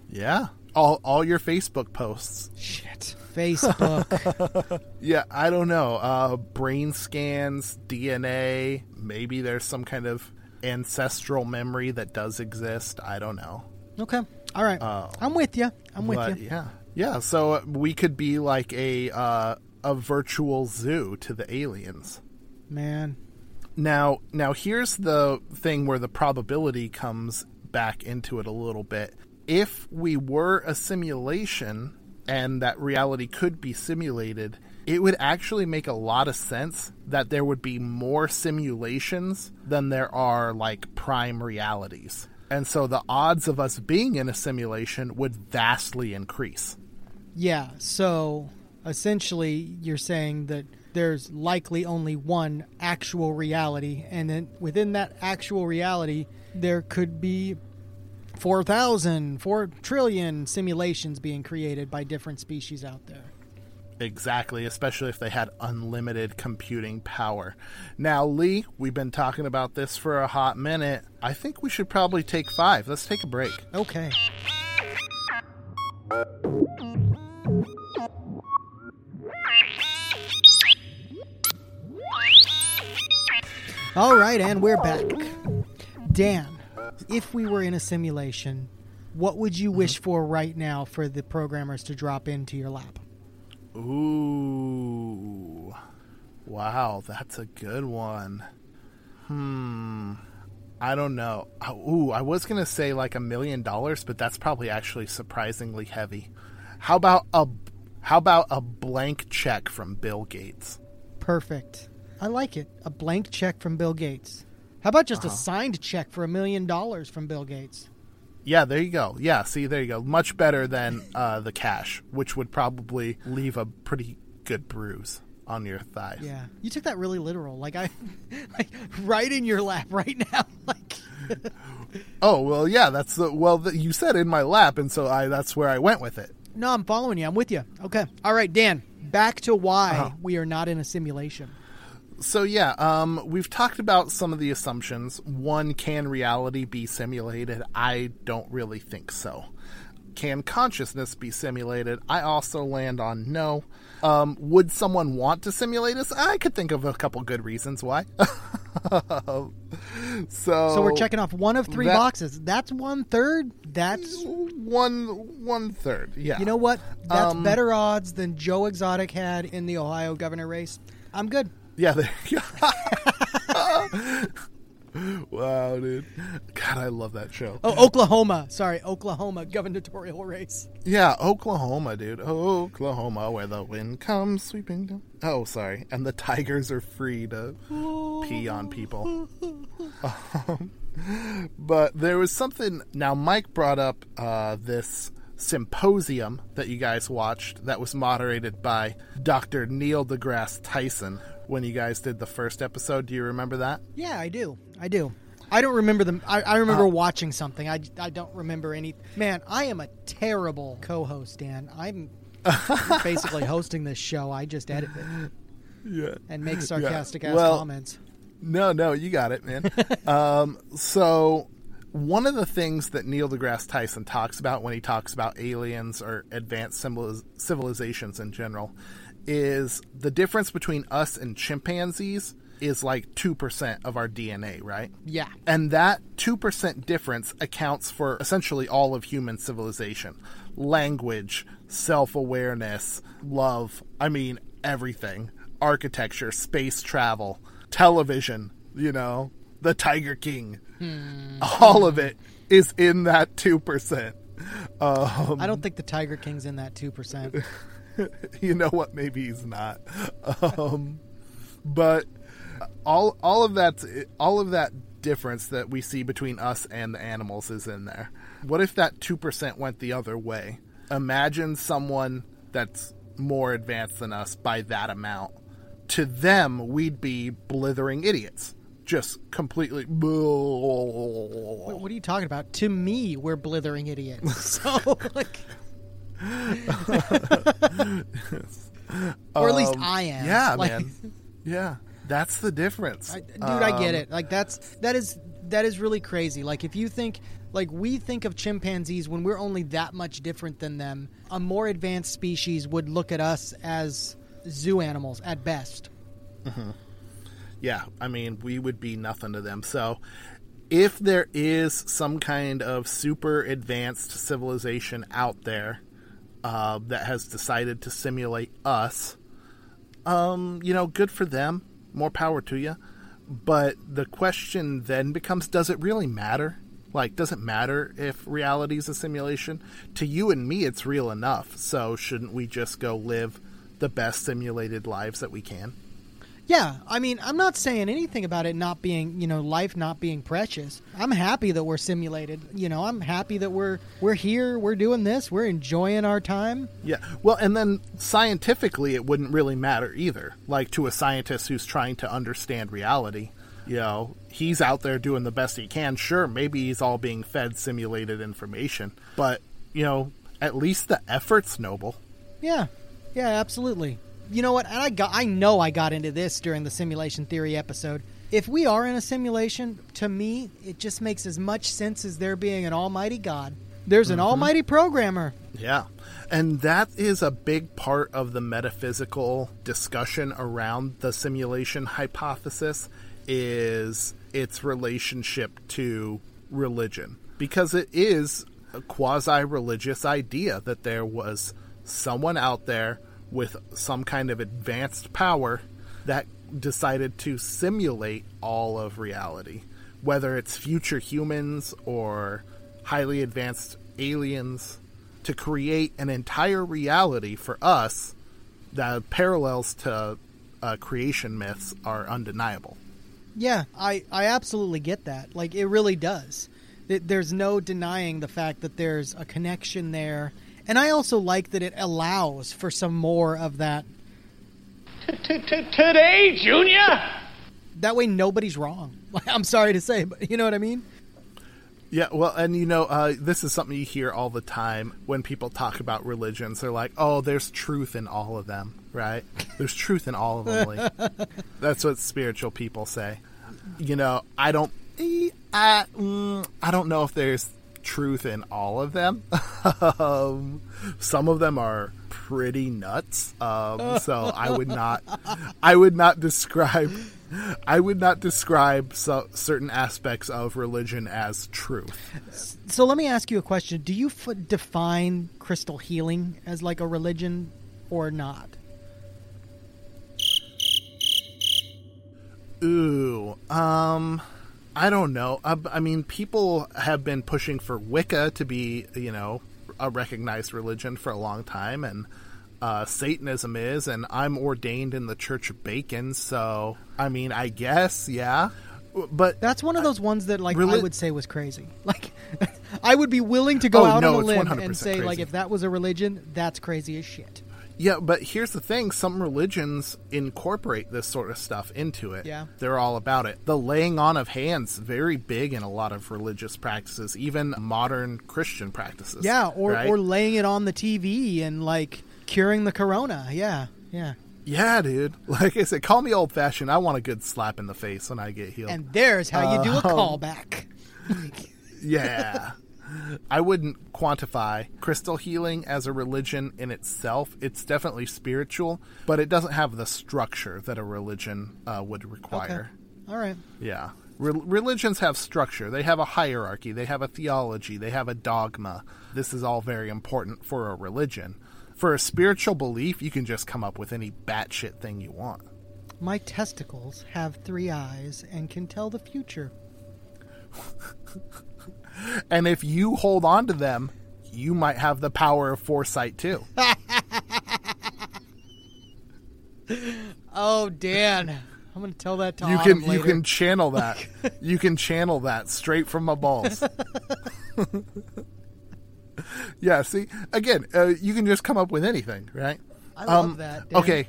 S1: Yeah. All all your Facebook posts.
S2: Shit. Facebook.
S1: Yeah, I don't know. Uh, brain scans, DNA. Maybe there's some kind of ancestral memory that does exist. I don't know.
S2: okay. All right. I'm with you. I'm with. You.
S1: yeah, yeah. So uh, we could be like a uh, a virtual zoo to the aliens.
S2: Man.
S1: Now, now here's the thing where the probability comes back into it a little bit. If we were a simulation and that reality could be simulated, it would actually make a lot of sense that there would be more simulations than there are like prime realities. And so the odds of us being in a simulation would vastly increase.
S2: Yeah. So essentially, you're saying that there's likely only one actual reality, and then within that actual reality, there could be 4,000, 4 trillion simulations being created by different species out there.
S1: Exactly, especially if they had unlimited computing power. Now, Lee, we've been talking about this for a hot minute. I think we should probably take five. Let's take a break.
S2: Okay. All right, and we're back. Dan, if we were in a simulation, what would you wish for right now for the programmers to drop into your lap?
S1: Ooh. Wow, that's a good one. Hmm. I don't know. Uh, Ooh, I was going to say like a million dollars, but that's probably actually surprisingly heavy. How about a how about a blank check from Bill Gates?
S2: Perfect. I like it. A blank check from Bill Gates. How about just a signed check for a million dollars from Bill Gates?
S1: Yeah, there you go. Yeah, see, there you go. Much better than uh, the cash, which would probably leave a pretty good bruise on your thigh.
S2: Yeah, you took that really literal. Like I, like right in your lap right now. Like
S1: Oh well, yeah. That's the well. The, you said in my lap, and so I that's where I went with it.
S2: no, I'm following you. I'm with you. Okay. All right, Dan. Back to why
S1: Uh-huh.
S2: we are not in a simulation.
S1: So yeah, um, we've talked about some of the assumptions. One, can reality be simulated? I don't really think so. Can consciousness be simulated? I also land on no. Um, would someone want to simulate us? I could think of a couple good reasons why. so,
S2: So we're checking off one of three
S1: that-
S2: boxes. That's one third. That's
S1: one one third. Yeah.
S2: you know what? That's
S1: Um,
S2: better odds than Joe Exotic had in the Ohio governor race. I'm good.
S1: Yeah. There you go. wow, dude. God, I love that show.
S2: Oh, Oklahoma. Sorry, Oklahoma gubernatorial race.
S1: Yeah, Oklahoma, dude. Oklahoma, where the wind comes sweeping down. Oh, sorry. And the tigers are free to pee on people. Um, but there was something. Now, Mike brought up uh, this symposium that you guys watched that was moderated by Dr. Neil deGrasse Tyson when you guys did the first episode. Do you remember that?
S2: Yeah, I do. I do. I don't remember them. I, I remember
S1: Uh,
S2: watching something. I, I don't remember any. Man, I am a terrible co-host, Dan. I'm basically hosting this show. I just edit it
S1: Yeah.
S2: and make sarcastic ass
S1: Well,
S2: comments.
S1: No, no, you got it, man. um, so one of the things that Neil deGrasse Tyson talks about when he talks about aliens or advanced civiliz- civilizations in general is the difference between us and chimpanzees is like 2% of our DNA, right?
S2: Yeah.
S1: And that 2% difference accounts for essentially all of human civilization language, self awareness, love. I mean, everything architecture, space travel, television, you know, the Tiger King. All of it is in that 2%. Um,
S2: I don't think the Tiger King's in that 2%.
S1: you know what? Maybe he's not. Um, but all all of that all of that difference that we see between us and the animals is in there. What if that two percent went the other way? Imagine someone that's more advanced than us by that amount. To them, we'd be blithering idiots, just completely.
S2: What, what are you talking about? To me, we're blithering idiots. So, like, or at least
S1: Um,
S2: I am.
S1: Yeah,
S2: Like,
S1: man. Yeah, that's the difference,
S2: I, dude, I get
S1: Um,
S2: it. Like that's that is that is really crazy. Like if you think like we think of chimpanzees when we're only that much different than them, a more advanced species would look at us as zoo animals at best.
S1: yeah, I mean, we would be nothing to them. So, if there is some kind of super advanced civilization out there uh, that has decided to simulate us, um, you know, good for them. More power to you. But the question then becomes does it really matter? Like, does it matter if reality is a simulation? To you and me, it's real enough. So, shouldn't we just go live the best simulated lives that we can?
S2: Yeah, I mean, I'm not saying anything about it not being, you know, life not being precious. I'm happy that we're simulated. You know, I'm happy that we're we're here, we're doing this, we're enjoying our time.
S1: Yeah. Well, and then scientifically, it wouldn't really matter either. Like to a scientist who's trying to understand reality, you know, he's out there doing the best he can. Sure, maybe he's all being fed simulated information, but, you know, at least the effort's noble.
S2: Yeah, yeah, absolutely. You know what? And I got, I know I got into this during the simulation theory episode. If we are in a simulation, to me, it just makes as much sense as there being an almighty God. There's an mm-hmm. almighty programmer.
S1: Yeah. And that is a big part of the metaphysical discussion around the simulation hypothesis is its relationship to religion because it is a quasi-religious idea that there was someone out there with some kind of advanced power that decided to simulate all of reality whether it's future humans or highly advanced aliens to create an entire reality for us the parallels to uh, creation myths are undeniable.
S2: Yeah, I, I absolutely get that. Like, it really does. There's no denying the fact that there's a connection there. And I also like that it allows for some more of that.
S3: Today, Junior?
S2: That way, nobody's wrong. I'm sorry to say, but you know what I mean?
S1: Yeah, well, and you know, uh, this is something you hear all the time when people talk about religions. They're like, "Oh, there's truth in all of them, right? There's truth in all of them." Lee." That's what spiritual people say. You know, I don't, eh, I, mm, I don't know if there's truth in all of them. um, some of them are pretty nuts. Um, so I would not, I would not describe. I would not describe so, certain aspects of religion as truth.
S2: So let me ask you a question. Do you f- define crystal healing as like a religion or not?
S1: Ooh, um, I don't know. I, I mean, people have been pushing for Wicca to be, you know, a recognized religion for a long time, and uh, Satanism is, and I'm ordained in the Church of Bacon, so I mean, I guess, yeah. But
S2: That's one of those ones that like
S1: Reli-
S2: I would say was crazy. Like I would be willing to go
S1: Oh,
S2: out
S1: no,
S2: on a limb and say like if that was a religion, that's crazy as shit.
S1: Yeah, but here's the thing some religions incorporate this sort of stuff into it.
S2: Yeah.
S1: They're all about it. The laying on of hands, very big in a lot of religious practices, even modern Christian practices.
S2: Yeah, or
S1: right?
S2: or laying it on the TV and like curing the corona. Yeah. Yeah.
S1: Yeah, dude. Like I said, call me old fashioned. I want a good slap in the face when I get healed.
S2: And there's how you do a
S1: Um,
S2: callback.
S1: yeah. I wouldn't quantify crystal healing as a religion in itself. It's definitely spiritual, but it doesn't have the structure that a religion uh, would require.
S2: All right.
S1: Yeah. Re- religions have structure. They have a hierarchy. They have a theology. They have a dogma. This is all very important for a religion. For a spiritual belief, you can just come up with any batshit thing you want.
S2: My testicles have three eyes and can tell the future.
S1: And if you hold on to them, you might have the power of foresight too.
S2: Oh, Dan. I'm going to tell that to
S1: you can you can channel that. you can channel that straight from my balls. yeah, see? Again, uh, you can just come up with anything, right?
S2: I love
S1: Um,
S2: that. Dan.
S1: Okay.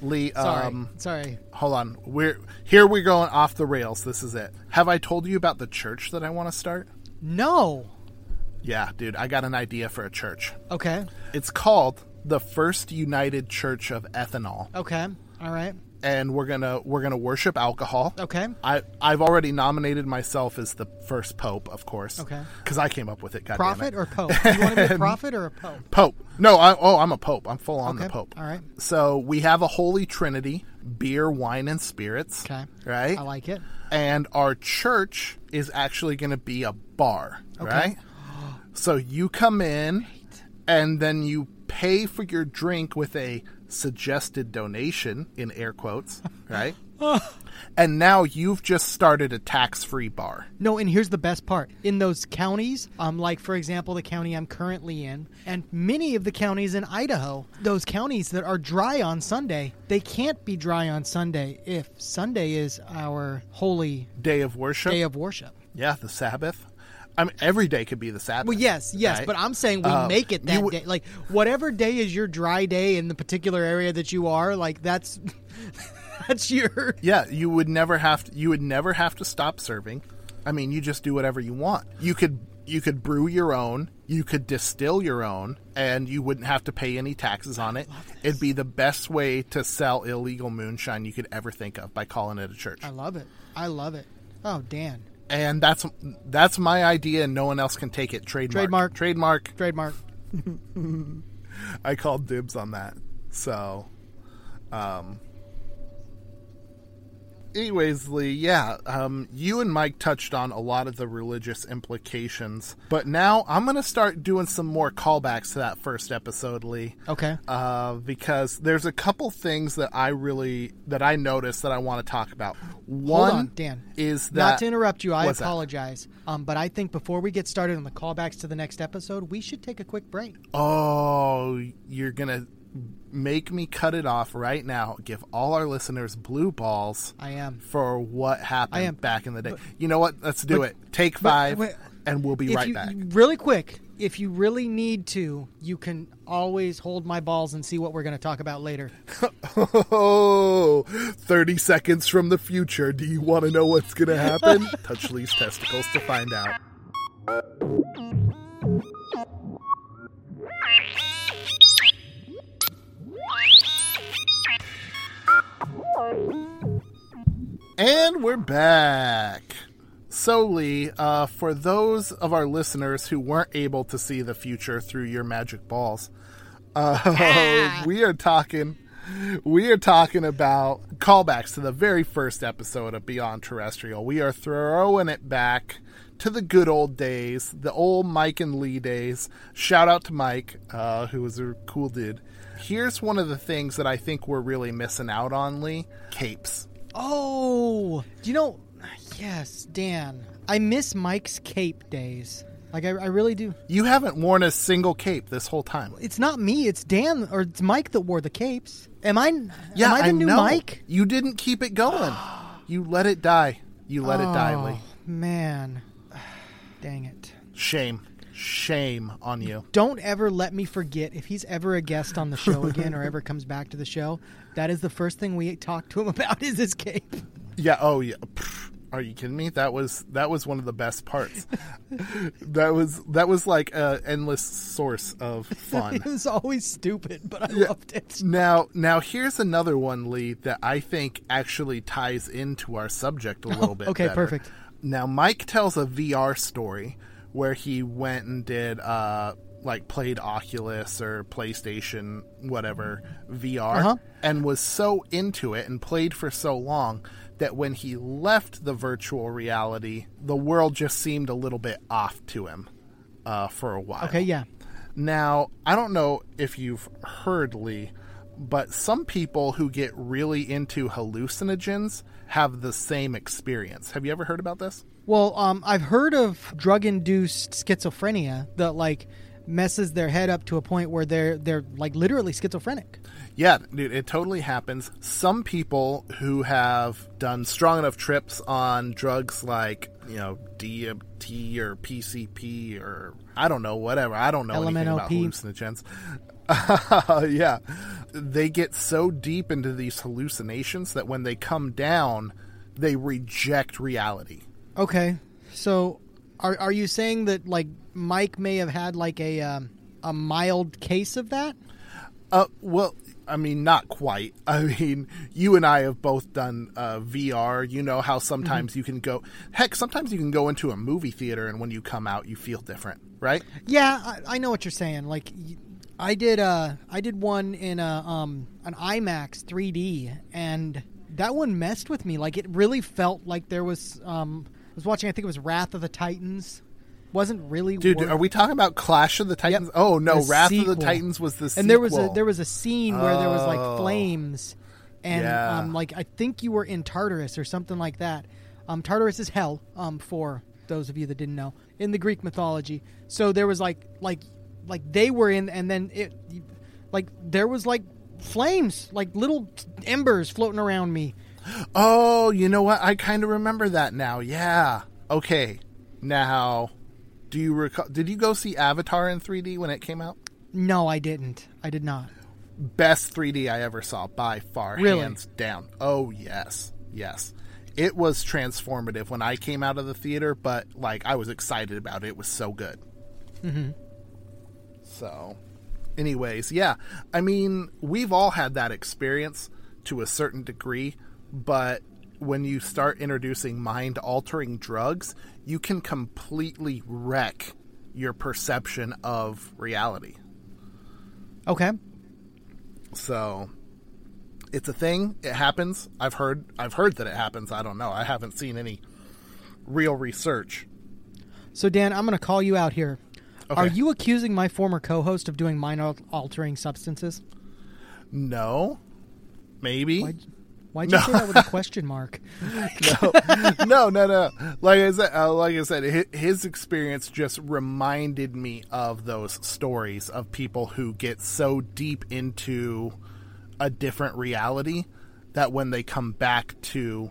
S1: Lee,
S2: Sorry.
S1: um
S2: Sorry.
S1: hold on. We're here we're going off the rails. This is it. Have I told you about the church that I want to start?
S2: No.
S1: Yeah, dude, I got an idea for a church.
S2: Okay.
S1: It's called the First United Church of Ethanol.
S2: Okay. All right.
S1: And we're going to we're to worship alcohol.
S2: Okay.
S1: I I've already nominated myself as the first pope, of course.
S2: Okay.
S1: Cuz I came up with it, God
S2: Prophet or pope? You want to be a prophet or a pope?
S1: Pope. No, I, oh, I'm a pope. I'm full on the pope.
S2: all right.
S1: So we have a holy trinity: beer, wine, and spirits.
S2: Okay.
S1: Right.
S2: I like it.
S1: and our church is actually going to be a bar,
S2: Okay.
S1: right? So you come in and then you pay for your drink with a suggested donation in air quotes, right? and now you've just started a tax-free bar.
S2: No, and here's the best part. In those counties, um, like for example, the county I'm currently in, and many of the counties in Idaho, those counties that are dry on Sunday, they can't be dry on Sunday if Sunday is our holy
S1: Day of worship.
S2: day of worship.
S1: yeah, the Sabbath. I mean, every day could be the Sabbath.
S2: Well, yes, yes,
S1: right?
S2: but I'm saying we
S1: Uh,
S2: make it that
S1: would-
S2: day. Like whatever day is your dry day in the particular area that you are, like that's that's your
S1: Yeah, you would never have to, you would never have to stop serving. I mean, you just do whatever you want. You could you could brew your own, you could distill your own, and you wouldn't have to pay any taxes on it. It'd be the best way to sell illegal moonshine you could ever think of by calling it a church.
S2: I love it. I love it. Oh, Dan.
S1: And that's that's my idea and no one else can take it. Trademark.
S2: Trademark.
S1: Trademark.
S2: Trademark.
S1: I called dibs on that. So, um, anyways, Lee, yeah, um, you and Mike touched on a lot of the religious implications, but now I'm going to start doing some more callbacks to that first episode, Lee.
S2: Okay.
S1: Uh, because there's a couple things that I really that I noticed that I want to talk about. One
S2: on, Dan.
S1: is that
S2: Not to interrupt you, I apologize. Um, but I think before we get started on the callbacks to the next episode, we should take a quick break.
S1: Oh, you're gonna make me cut it off right now. Give all our listeners blue balls.
S2: I am.
S1: for what happened
S2: I am.
S1: back in the day. you know what? Let's do
S2: but-
S1: it. Take
S2: but-
S1: five,
S2: wait.
S1: and we'll be right
S2: you,
S1: back.
S2: Really quick, if you really need to, you can always hold my balls and see what we're going to talk about later.
S1: Oh, 30 seconds from the future. Do you want to know what's going to happen? Touch Lee's testicles to find out. And we're back. So, Lee, uh, for those of our listeners who weren't able to see the future through your magic balls, uh, we are talking. We are talking about callbacks to the very first episode of Beyond Terrestrial. We are throwing it back to the good old days, the old Mike and Lee days. Shout out to Mike, uh, who was a cool dude. Here's one of the things that I think we're really missing out on, Lee capes.
S2: Oh, do you know? Yes, Dan. I miss Mike's cape days. Like I, I really do.
S1: You haven't worn a single cape this whole time.
S2: It's not me. It's Dan or it's Mike that wore the capes. Am I?
S1: Yeah,
S2: am I the new
S1: know.
S2: Mike?
S1: You didn't keep it going. You let it die. You let it die,
S2: Oh,
S1: Lee.
S2: Man, dang it!
S1: Shame. Shame on you.
S2: Don't ever let me forget if he's ever a guest on the show again or ever comes back to the show. That is the first thing we talk to him about is his cape.
S1: Yeah. Oh, yeah. Are you kidding me? That was that was one of the best parts. that was that was like a endless source of fun.
S2: it was always stupid, but I loved it.
S1: Now, now here's another one, Lee, that I think actually ties into our subject a little bit.
S2: okay,
S1: better.
S2: perfect.
S1: Now, Mike tells a VR story where he went and did, uh, like, played Oculus or PlayStation, whatever, VR,
S2: Uh-huh.
S1: and was so into it and played for so long that when he left the virtual reality, the world just seemed a little bit off to him uh, for a while.
S2: Okay, yeah.
S1: Now, I don't know if you've heard, Lee, but some people who get really into hallucinogens have the same experience. Have you ever heard about this?
S2: Well, um, I've heard of drug-induced schizophrenia that like messes their head up to a point where they're they're like literally schizophrenic.
S1: Yeah, dude, it totally happens. Some people who have done strong enough trips on drugs like, you know, DMT or PCP or I don't know, whatever. I don't know anything about hallucinogens. yeah. They get so deep into these hallucinations that when they come down, they reject reality.
S2: Okay, so are are you saying that like Mike may have had like a um, a mild case of that?
S1: Uh, well, I mean, not quite. I mean, you and I have both done uh, VR. You know how sometimes you can go. Heck, sometimes you can go into a movie theater, and when you come out, you feel different, right?
S2: Yeah, I, I know what you're saying. Like, y- I did uh I did one in a um an IMAX 3D, and that one messed with me. Like, it really felt like there was um was watching. I think it was Wrath of the Titans. Wasn't really
S1: Dude,
S2: worth-
S1: are we talking about Clash of the Titans?
S2: Yep.
S1: Oh no,
S2: The
S1: Wrath of the Titans was the sequel.
S2: and there was a there was a scene where there was like
S1: Oh.
S2: flames and
S1: Yeah.
S2: um like I think you were in Tartarus or something like that. Um Tartarus is hell um for those of you that didn't know in the Greek mythology. So there was like like like they were in and then it like there was like flames, like little embers floating around me.
S1: Oh, you know what? I kind of remember that now. Yeah. Okay. Now, do you recall? Did you go see Avatar in 3D when it came out?
S2: No, I didn't. I did not.
S1: Best 3D I ever saw by far,
S2: Really?
S1: hands down. Oh yes, yes. It was transformative when I came out of the theater, but like I was excited about it. It was so good.
S2: Mhm.
S1: So, anyways, yeah. I mean, we've all had that experience to a certain degree, but when you start introducing mind altering drugs, you can completely wreck your perception of reality.
S2: Okay.
S1: So, it's a thing. It happens. I've heard I've heard that it happens. I don't know. I haven't seen any real research.
S2: So Dan, I'm going to call you out here.
S1: Okay.
S2: Are you accusing my former co-host of doing mind altering substances?
S1: No. Maybe.
S2: Why'd, why'd you
S1: No.
S2: say that with a question mark?
S1: no, no, no. Like I said, uh, like I said, his experience just reminded me of those stories of people who get so deep into a different reality that when they come back to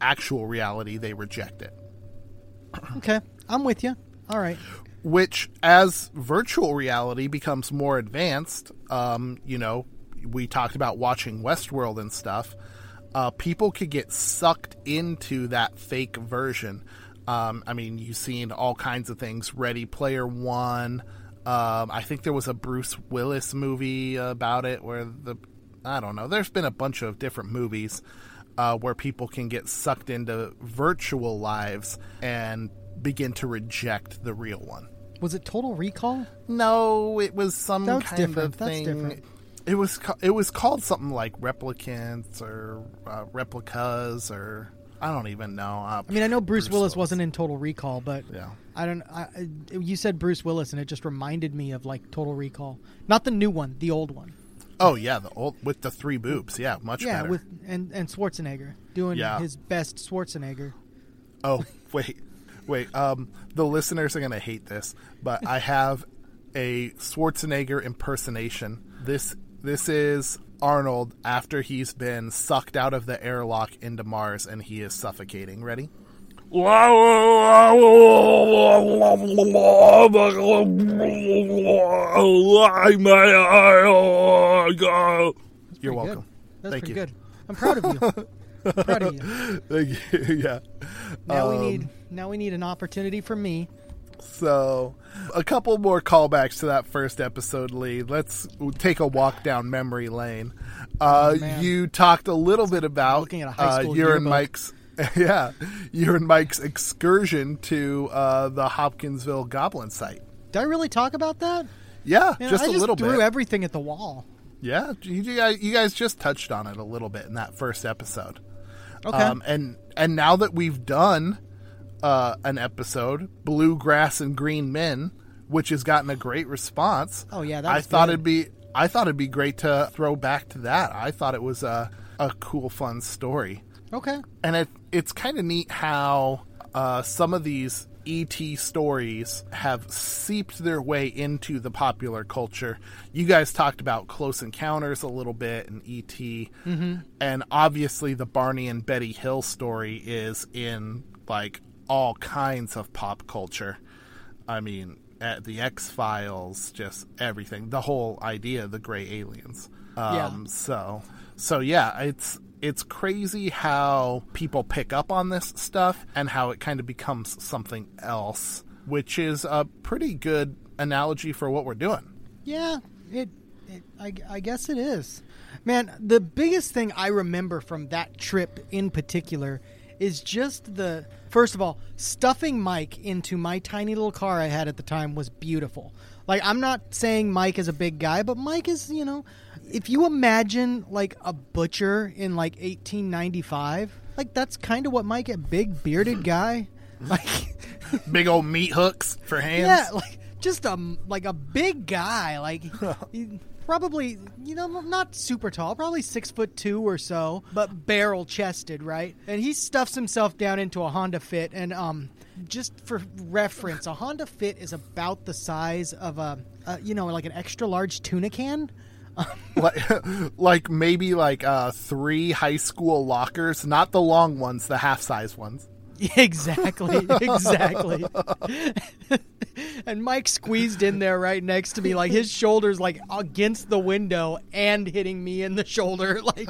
S1: actual reality, they reject it.
S2: Okay, I'm with you. All right.
S1: Which, as virtual reality becomes more advanced, um, you know, we talked about watching Westworld and stuff. Uh, people could get sucked into that fake version. Um, I mean, you've seen all kinds of things. Ready Player One. Um, I think there was a Bruce Willis movie about it where the I don't know. There's been a bunch of different movies uh, where people can get sucked into virtual lives and begin to reject the real one.
S2: Was it Total Recall?
S1: No, it was some
S2: That's
S1: kind
S2: different.
S1: of
S2: That's
S1: thing. It was it was called something like replicants or uh, replicas or I don't even know. Uh,
S2: I mean, I know Bruce, Willis, wasn't in Total Recall, but
S1: Yeah.
S2: I don't. I, I- you said Bruce Willis, and it just reminded me of like Total Recall, not the new one, the old one.
S1: Oh yeah, the old with the three boobs. Yeah, much
S2: yeah,
S1: better.
S2: with and and Schwarzenegger doing
S1: Yeah.
S2: his best Schwarzenegger.
S1: Oh wait, wait. Um, the listeners are gonna hate this, but I have a Schwarzenegger impersonation. This this is Arnold after he's been sucked out of the airlock into Mars and he is suffocating. Ready? You're welcome.
S2: Good. That's
S1: Thank you.
S2: good. I'm proud of you. I'm proud of you.
S1: Thank you. yeah.
S2: Now we
S1: Um,
S2: need now we need an opportunity for me.
S1: So, a couple more callbacks to that first episode, Lee. Let's take a walk down memory lane. Uh,
S2: Oh,
S1: you talked a little bit about
S2: looking at a high
S1: uh, your and. Mike's yeah, you and Mike's excursion to uh, the Hopkinsville Goblin site.
S2: Did I really talk about that?
S1: Yeah,
S2: Man,
S1: just
S2: I
S1: a
S2: just
S1: little
S2: threw
S1: bit.
S2: everything at the wall.
S1: Yeah, you, you guys just touched on it a little bit in that first episode.
S2: Okay.
S1: Um, and and now that we've done uh, an episode, Bluegrass and Green Men, which has gotten a great response.
S2: Oh, yeah,
S1: I thought
S2: good.
S1: it'd be I thought it'd be great to throw back to that. I thought it was a a cool, fun story,
S2: okay.
S1: and it it's kind of neat how uh, some of these ET stories have seeped their way into the popular culture. You guys talked about Close Encounters a little bit and ET, mm-hmm. and obviously the Barney and Betty Hill story is in like all kinds of pop culture. I mean, at the X Files, just everything. The whole idea of the gray aliens. Um,
S2: Yeah.
S1: So, so yeah, it's it's crazy how people pick up on this stuff and how it kind of becomes something else, which is a pretty good analogy for what we're doing.
S2: Yeah, it, it I, I guess it is. Man, the biggest thing I remember from that trip in particular is just the first of all, stuffing Mike into my tiny little car I had at the time was beautiful. Like I'm not saying Mike is a big guy, but Mike is, you know, if you imagine like a butcher in like 1895, like that's kind of what Mike a big bearded guy. Like
S1: Big old meat hooks for hands.
S2: yeah, like just a like a big guy, like he- probably you know not super tall, probably six foot two or so, but barrel chested, right? And he stuffs himself down into a Honda Fit, and um, just for reference, a Honda Fit is about the size of a, a you know like an extra large tuna can.
S1: like, like maybe like uh, three high school lockers, not the long ones, the half size ones.
S2: exactly, exactly. and Mike squeezed in there right next to me, like his shoulders like against the window and hitting me in the shoulder, like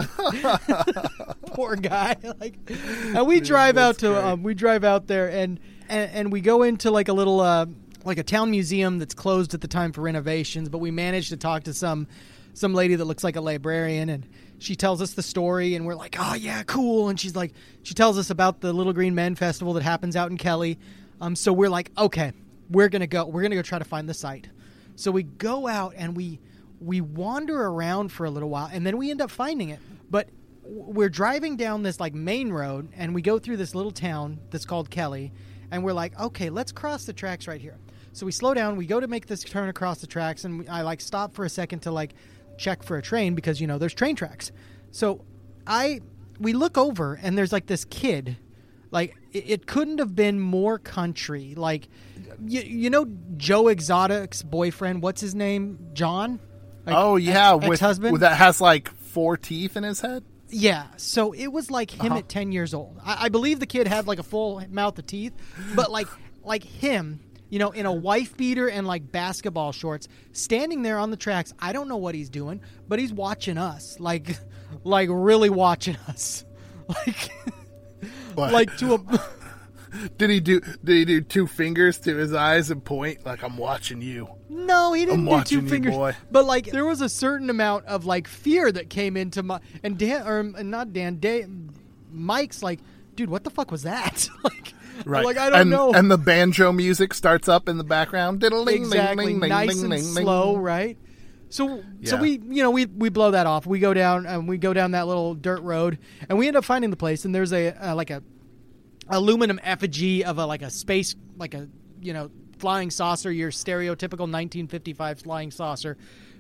S2: poor guy. Like, and we drive out to um, we drive out there and, and and we go into like a little uh like a town museum that's closed at the time for renovations, but we managed to talk to some some lady that looks like a librarian and she tells us the story and we're like oh yeah cool. And she's like she tells us about the little green men festival that happens out in kelly. Um, so we're like okay we're gonna go we're gonna go try to find the site. So we go out and we we wander around for a little while and then we end up finding it. But we're driving down this like main road and we go through this little town that's called kelly and we're like okay let's cross the tracks right here. So we slow down we go to make this turn across the tracks and i like stop for a second to like check for a train because you know there's train tracks. So I we look over and there's like this kid, like it, couldn't have been more country. Like you, you know Joe Exotic's boyfriend, what's his name? John. Like,
S1: oh yeah,
S2: ex-
S1: with,
S2: ex-husband.
S1: that has like four teeth in his head.
S2: Yeah, so it was like him uh-huh. at ten years old. I, I believe the kid had like a full mouth of teeth, but like like him, you know, in a wife beater and like basketball shorts, standing there on the tracks. I don't know what he's doing, but he's watching us, like like really watching us, like like to a.
S1: Did he do? Did he do two fingers to his eyes and point like I'm watching you?
S2: No, he didn't
S1: I'm
S2: do two
S1: you,
S2: fingers.
S1: boy.
S2: But like, there was a certain amount of like fear that came into my and Dan or not Dan, Dan Mike's like, dude, what the fuck was that? like,
S1: Right.
S2: like I don't
S1: and,
S2: know.
S1: And the banjo music starts up in the background.
S2: Exactly
S1: ling, ling,
S2: nice
S1: ling,
S2: and slow, right? So, so we, you know, we we blow that off. We go down and we go down that little dirt road, and we end up finding the place. And there's a uh, like a aluminum effigy of a like a space, like a you know flying saucer, your stereotypical 1955 flying saucer,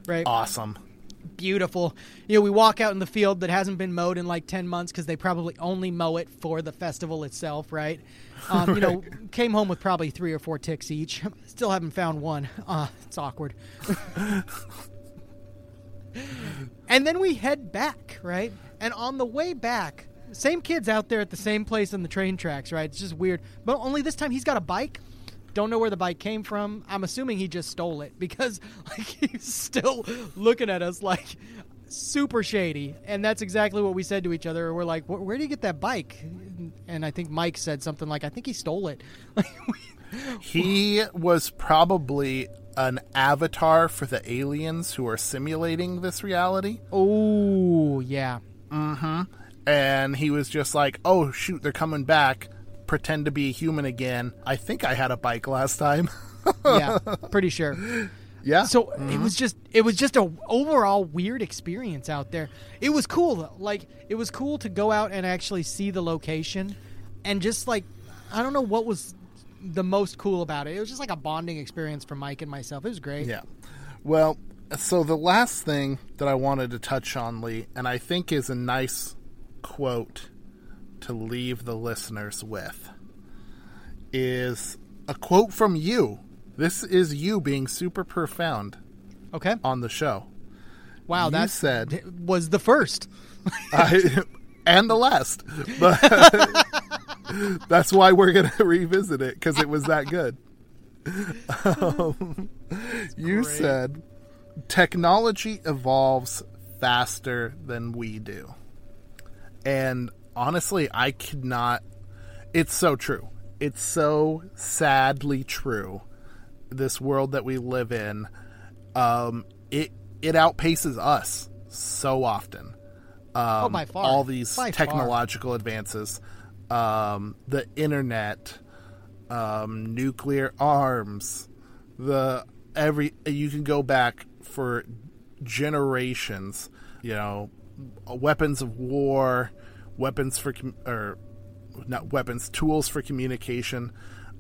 S2: right?
S1: Awesome.
S2: beautiful. You know, we walk out in the field that hasn't been mowed in like 10 months because they probably only mow it for the festival itself, right? Um, You know, came home with probably three or four ticks each. Still haven't found one. Uh, it's awkward. and then we head back, right? And on the way back, same kid's out there at the same place on the train tracks, right? It's just weird. But only this time he's got a bike. Don't know where the bike came from. I'm assuming he just stole it because like he's still looking at us like super shady. And that's exactly what we said to each other. We're like, "Where do you get that bike?" And I think Mike said something like, "I think he stole it."
S1: He was probably an avatar for the aliens who are simulating this reality.
S2: oh yeah,
S1: and and he was just like, "Oh shoot, they're coming back. Pretend to be a human again." I think I had a bike last time.
S2: yeah, pretty sure.
S1: Yeah.
S2: So it mm-hmm. was just it was just a overall weird experience out there. It was cool though. Like it was cool to go out and actually see the location and just like I don't know what was the most cool about it. It was just like a bonding experience for Mike and myself. It was great.
S1: Yeah. Well, so the last thing that I wanted to touch on, Lee, and I think is a nice quote to leave the listeners with, is a quote from you. This is you being super profound
S2: Okay.
S1: on the show.
S2: Wow, that
S1: said-
S2: was the first.
S1: I, and the last. But that's why we're going to revisit it because it was that good. Um, you
S2: great.
S1: said technology evolves faster than we do. And honestly, I could not. It's so true. It's so sadly true. This world that we live in, um, it it outpaces us so often. Um,
S2: Oh, by far.
S1: All these
S2: By far.
S1: technological advances, um, the internet, um, nuclear arms, the every you can go back for generations. You know, weapons of war, weapons for com- or not weapons, tools for communication.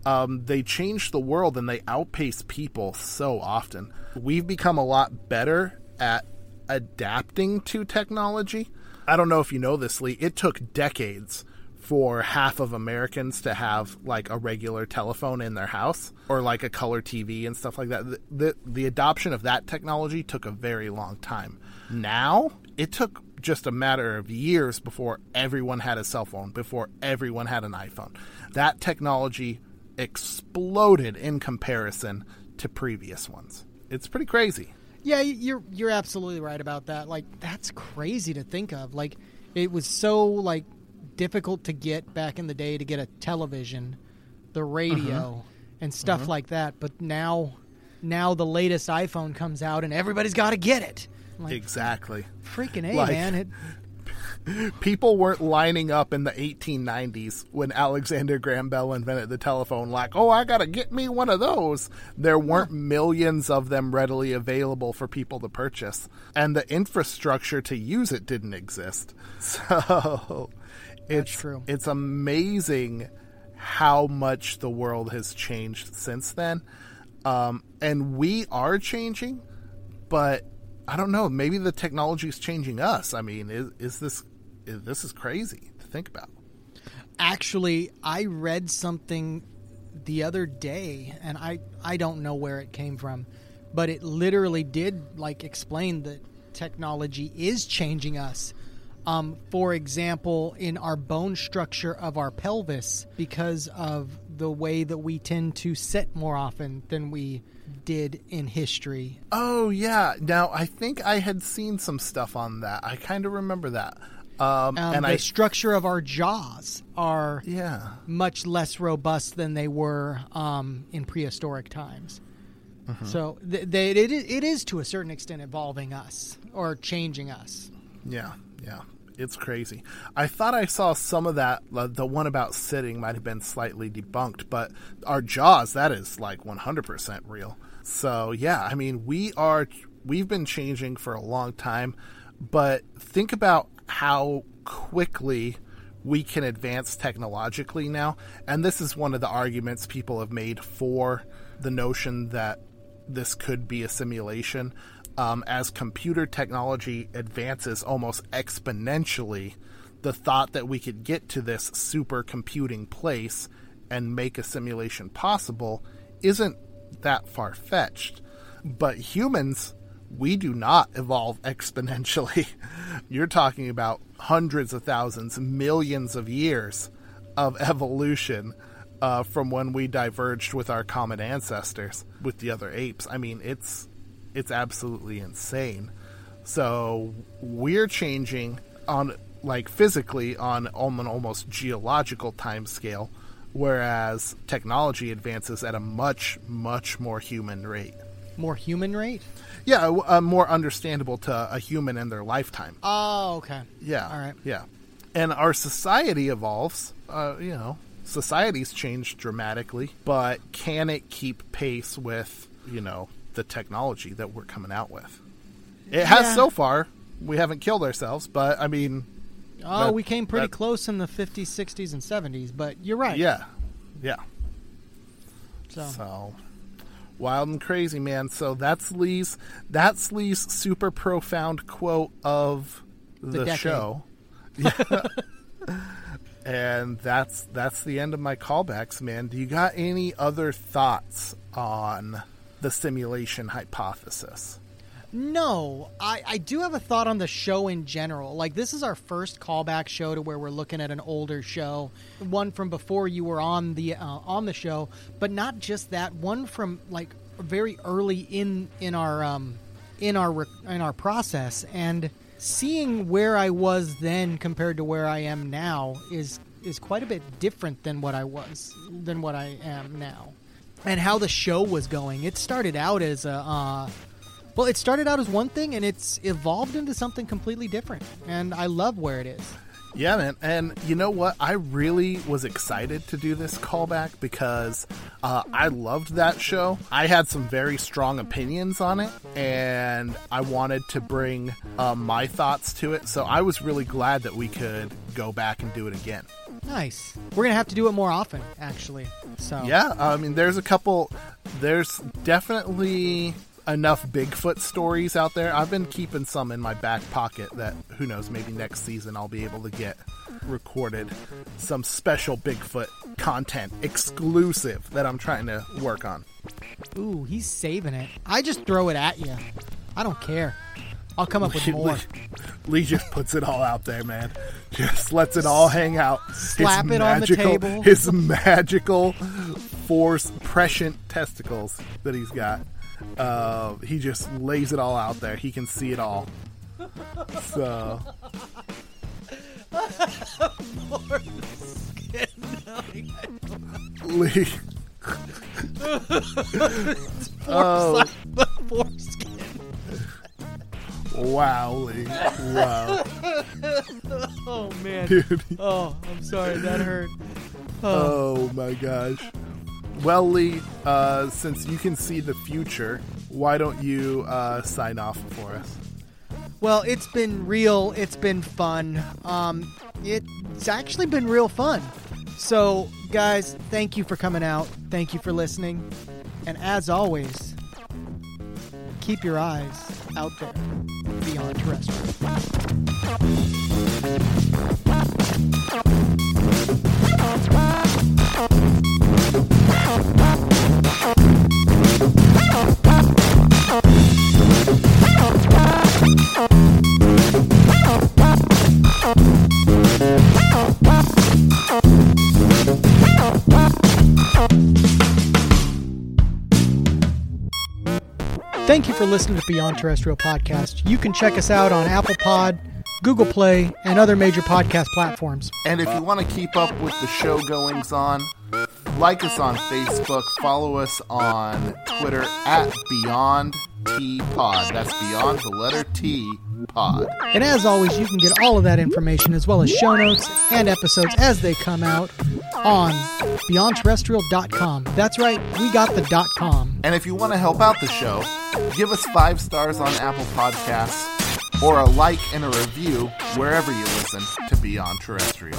S1: Um, they change the world and they outpace people so often. We've become a lot better at adapting to technology. I don't know if you know this, Lee. It took decades for half of Americans to have like a regular telephone in their house or like a color TV and stuff like that. The, the, the adoption of that technology took a very long time. Now, it took just a matter of years before everyone had a cell phone, before everyone had an iPhone. That technology exploded in comparison to previous ones. It's pretty crazy.
S2: Yeah, you're you're absolutely right about that. Like that's crazy to think of. Like it was so like difficult to get back in the day to get a television, the radio, uh-huh. and stuff uh-huh. like that. But now, now the latest iPhone comes out and everybody's got to get it. Like
S1: Exactly.
S2: freaking a
S1: Like-
S2: man. It,
S1: People weren't lining up in the 1890s when Alexander Graham Bell invented the telephone, like, oh, I gotta get me one of those. There weren't millions of them readily available for people to purchase, and the infrastructure to use it didn't exist. So it's
S2: true.
S1: It's amazing how much the world has changed since then, um, and we are changing, but I don't know. Maybe the technology is changing us. I mean, is, is this is, this is crazy to think about?
S2: actually, I read something the other day, and I I don't know where it came from, but it literally did like explain that technology is changing us. Um, for example, in our bone structure of our pelvis, because of the way that we tend to sit more often than we did in history.
S1: Oh yeah. Now I think I had seen some stuff on that. I kind of remember that. Um,
S2: Um,
S1: and
S2: the
S1: I
S2: structure of our jaws are
S1: yeah.
S2: much less robust than they were um, in prehistoric times.
S1: Mm-hmm.
S2: So th- they, it, it is to a certain extent evolving us or changing us.
S1: Yeah, yeah. It's crazy. I thought I saw some of that. uh, The one about sitting might have been slightly debunked, but our jaws, that is like 100% real. So, yeah, I mean, we are, we've been changing for a long time, but think about how quickly we can advance technologically now. And this is one of the arguments people have made for the notion that this could be a simulation. Um, as computer technology advances almost exponentially, the thought that we could get to this supercomputing place and make a simulation possible isn't that far fetched. But humans, we do not evolve exponentially. You're talking about hundreds of thousands, millions of years of evolution uh, from when we diverged with our common ancestors with the other apes. I mean, it's it's absolutely insane. So we're changing on like physically on an almost geological time scale, whereas technology advances at a much much more human rate.
S2: More human rate?
S1: Yeah, uh, more understandable to a human in their lifetime.
S2: Oh, okay.
S1: Yeah.
S2: All right.
S1: Yeah. and our society evolves. Uh, you know, society's changed dramatically, but can it keep pace with you know the technology that we're coming out with? It has
S2: Yeah.
S1: so far. We haven't killed ourselves, but I mean,
S2: Oh,
S1: That-
S2: we came pretty
S1: that-
S2: close in the 50s, 60s, and 70s, but you're right.
S1: yeah, yeah.
S2: So,
S1: So wild and crazy, man. So that's Lee's that's Lee's super profound quote of
S2: The
S1: the, show. Yeah. and that's that's the end of my callbacks, man. Do you got any other thoughts on the simulation hypothesis?
S2: No, I, I do have a thought on the show in general. Like, this is our first callback show to where we're looking at an older show, one from before you were on the uh, on the show, but not just that, one from like very early in in our um, in our in our process, and seeing where I was then compared to where I am now is is quite a bit different than what I was than what I am now, and how the show was going. It started out as a uh, well, it started out as one thing and it's evolved into something completely different, and I love where it is.
S1: Yeah, man. And you know what? I really was excited to do this callback because uh, I loved that show. I had some very strong opinions on it, and I wanted to bring uh, my thoughts to it. So I was really glad that we could go back and do it again.
S2: Nice. We're gonna have to do it more often, actually. So
S1: Yeah, I mean, there's a couple. There's definitely enough Bigfoot stories out there. I've been keeping some in my back pocket that who knows, maybe next season I'll be able to get recorded some special Bigfoot content exclusive that I'm trying to work on.
S2: Ooh, he's saving it. I just throw it at you. I don't care. I'll come up with more.
S1: Lee, Lee just puts it all out there, man. Just lets it all hang out. His
S2: Slap it on the table.
S1: His magical force prescient testicles that he's got. Uh, he just lays it all out there. He can see it all. So Lee. oh,
S2: Foreskin.
S1: wow, Lee. Wow.
S2: Oh man.
S1: Dude.
S2: Oh, I'm sorry. That hurt.
S1: Oh my gosh. Well, Lee, uh, since you can see the future, why don't you uh, sign off for us?
S2: Well, it's been real. It's been fun. Um, it's actually been real fun. So, guys, thank you for coming out. Thank you for listening. And as always, keep your eyes out there beyond terrestrial. Thank you for listening to Beyond Terrestrial Podcast. You can check us out on Apple Pod, Google Play, and other major podcast platforms.
S1: And if you want to keep up with the show goings on, like us on Facebook, follow us on Twitter at Beyond T Pod. That's Beyond the letter T Pod.
S2: And as always, you can get all of that information as well as show notes and episodes as they come out on beyondterrestrial.com. That's right, we got the dot .com.
S1: And if you want to help out the show, give us five stars on Apple Podcasts or a like and a review wherever you listen to Beyond Terrestrial.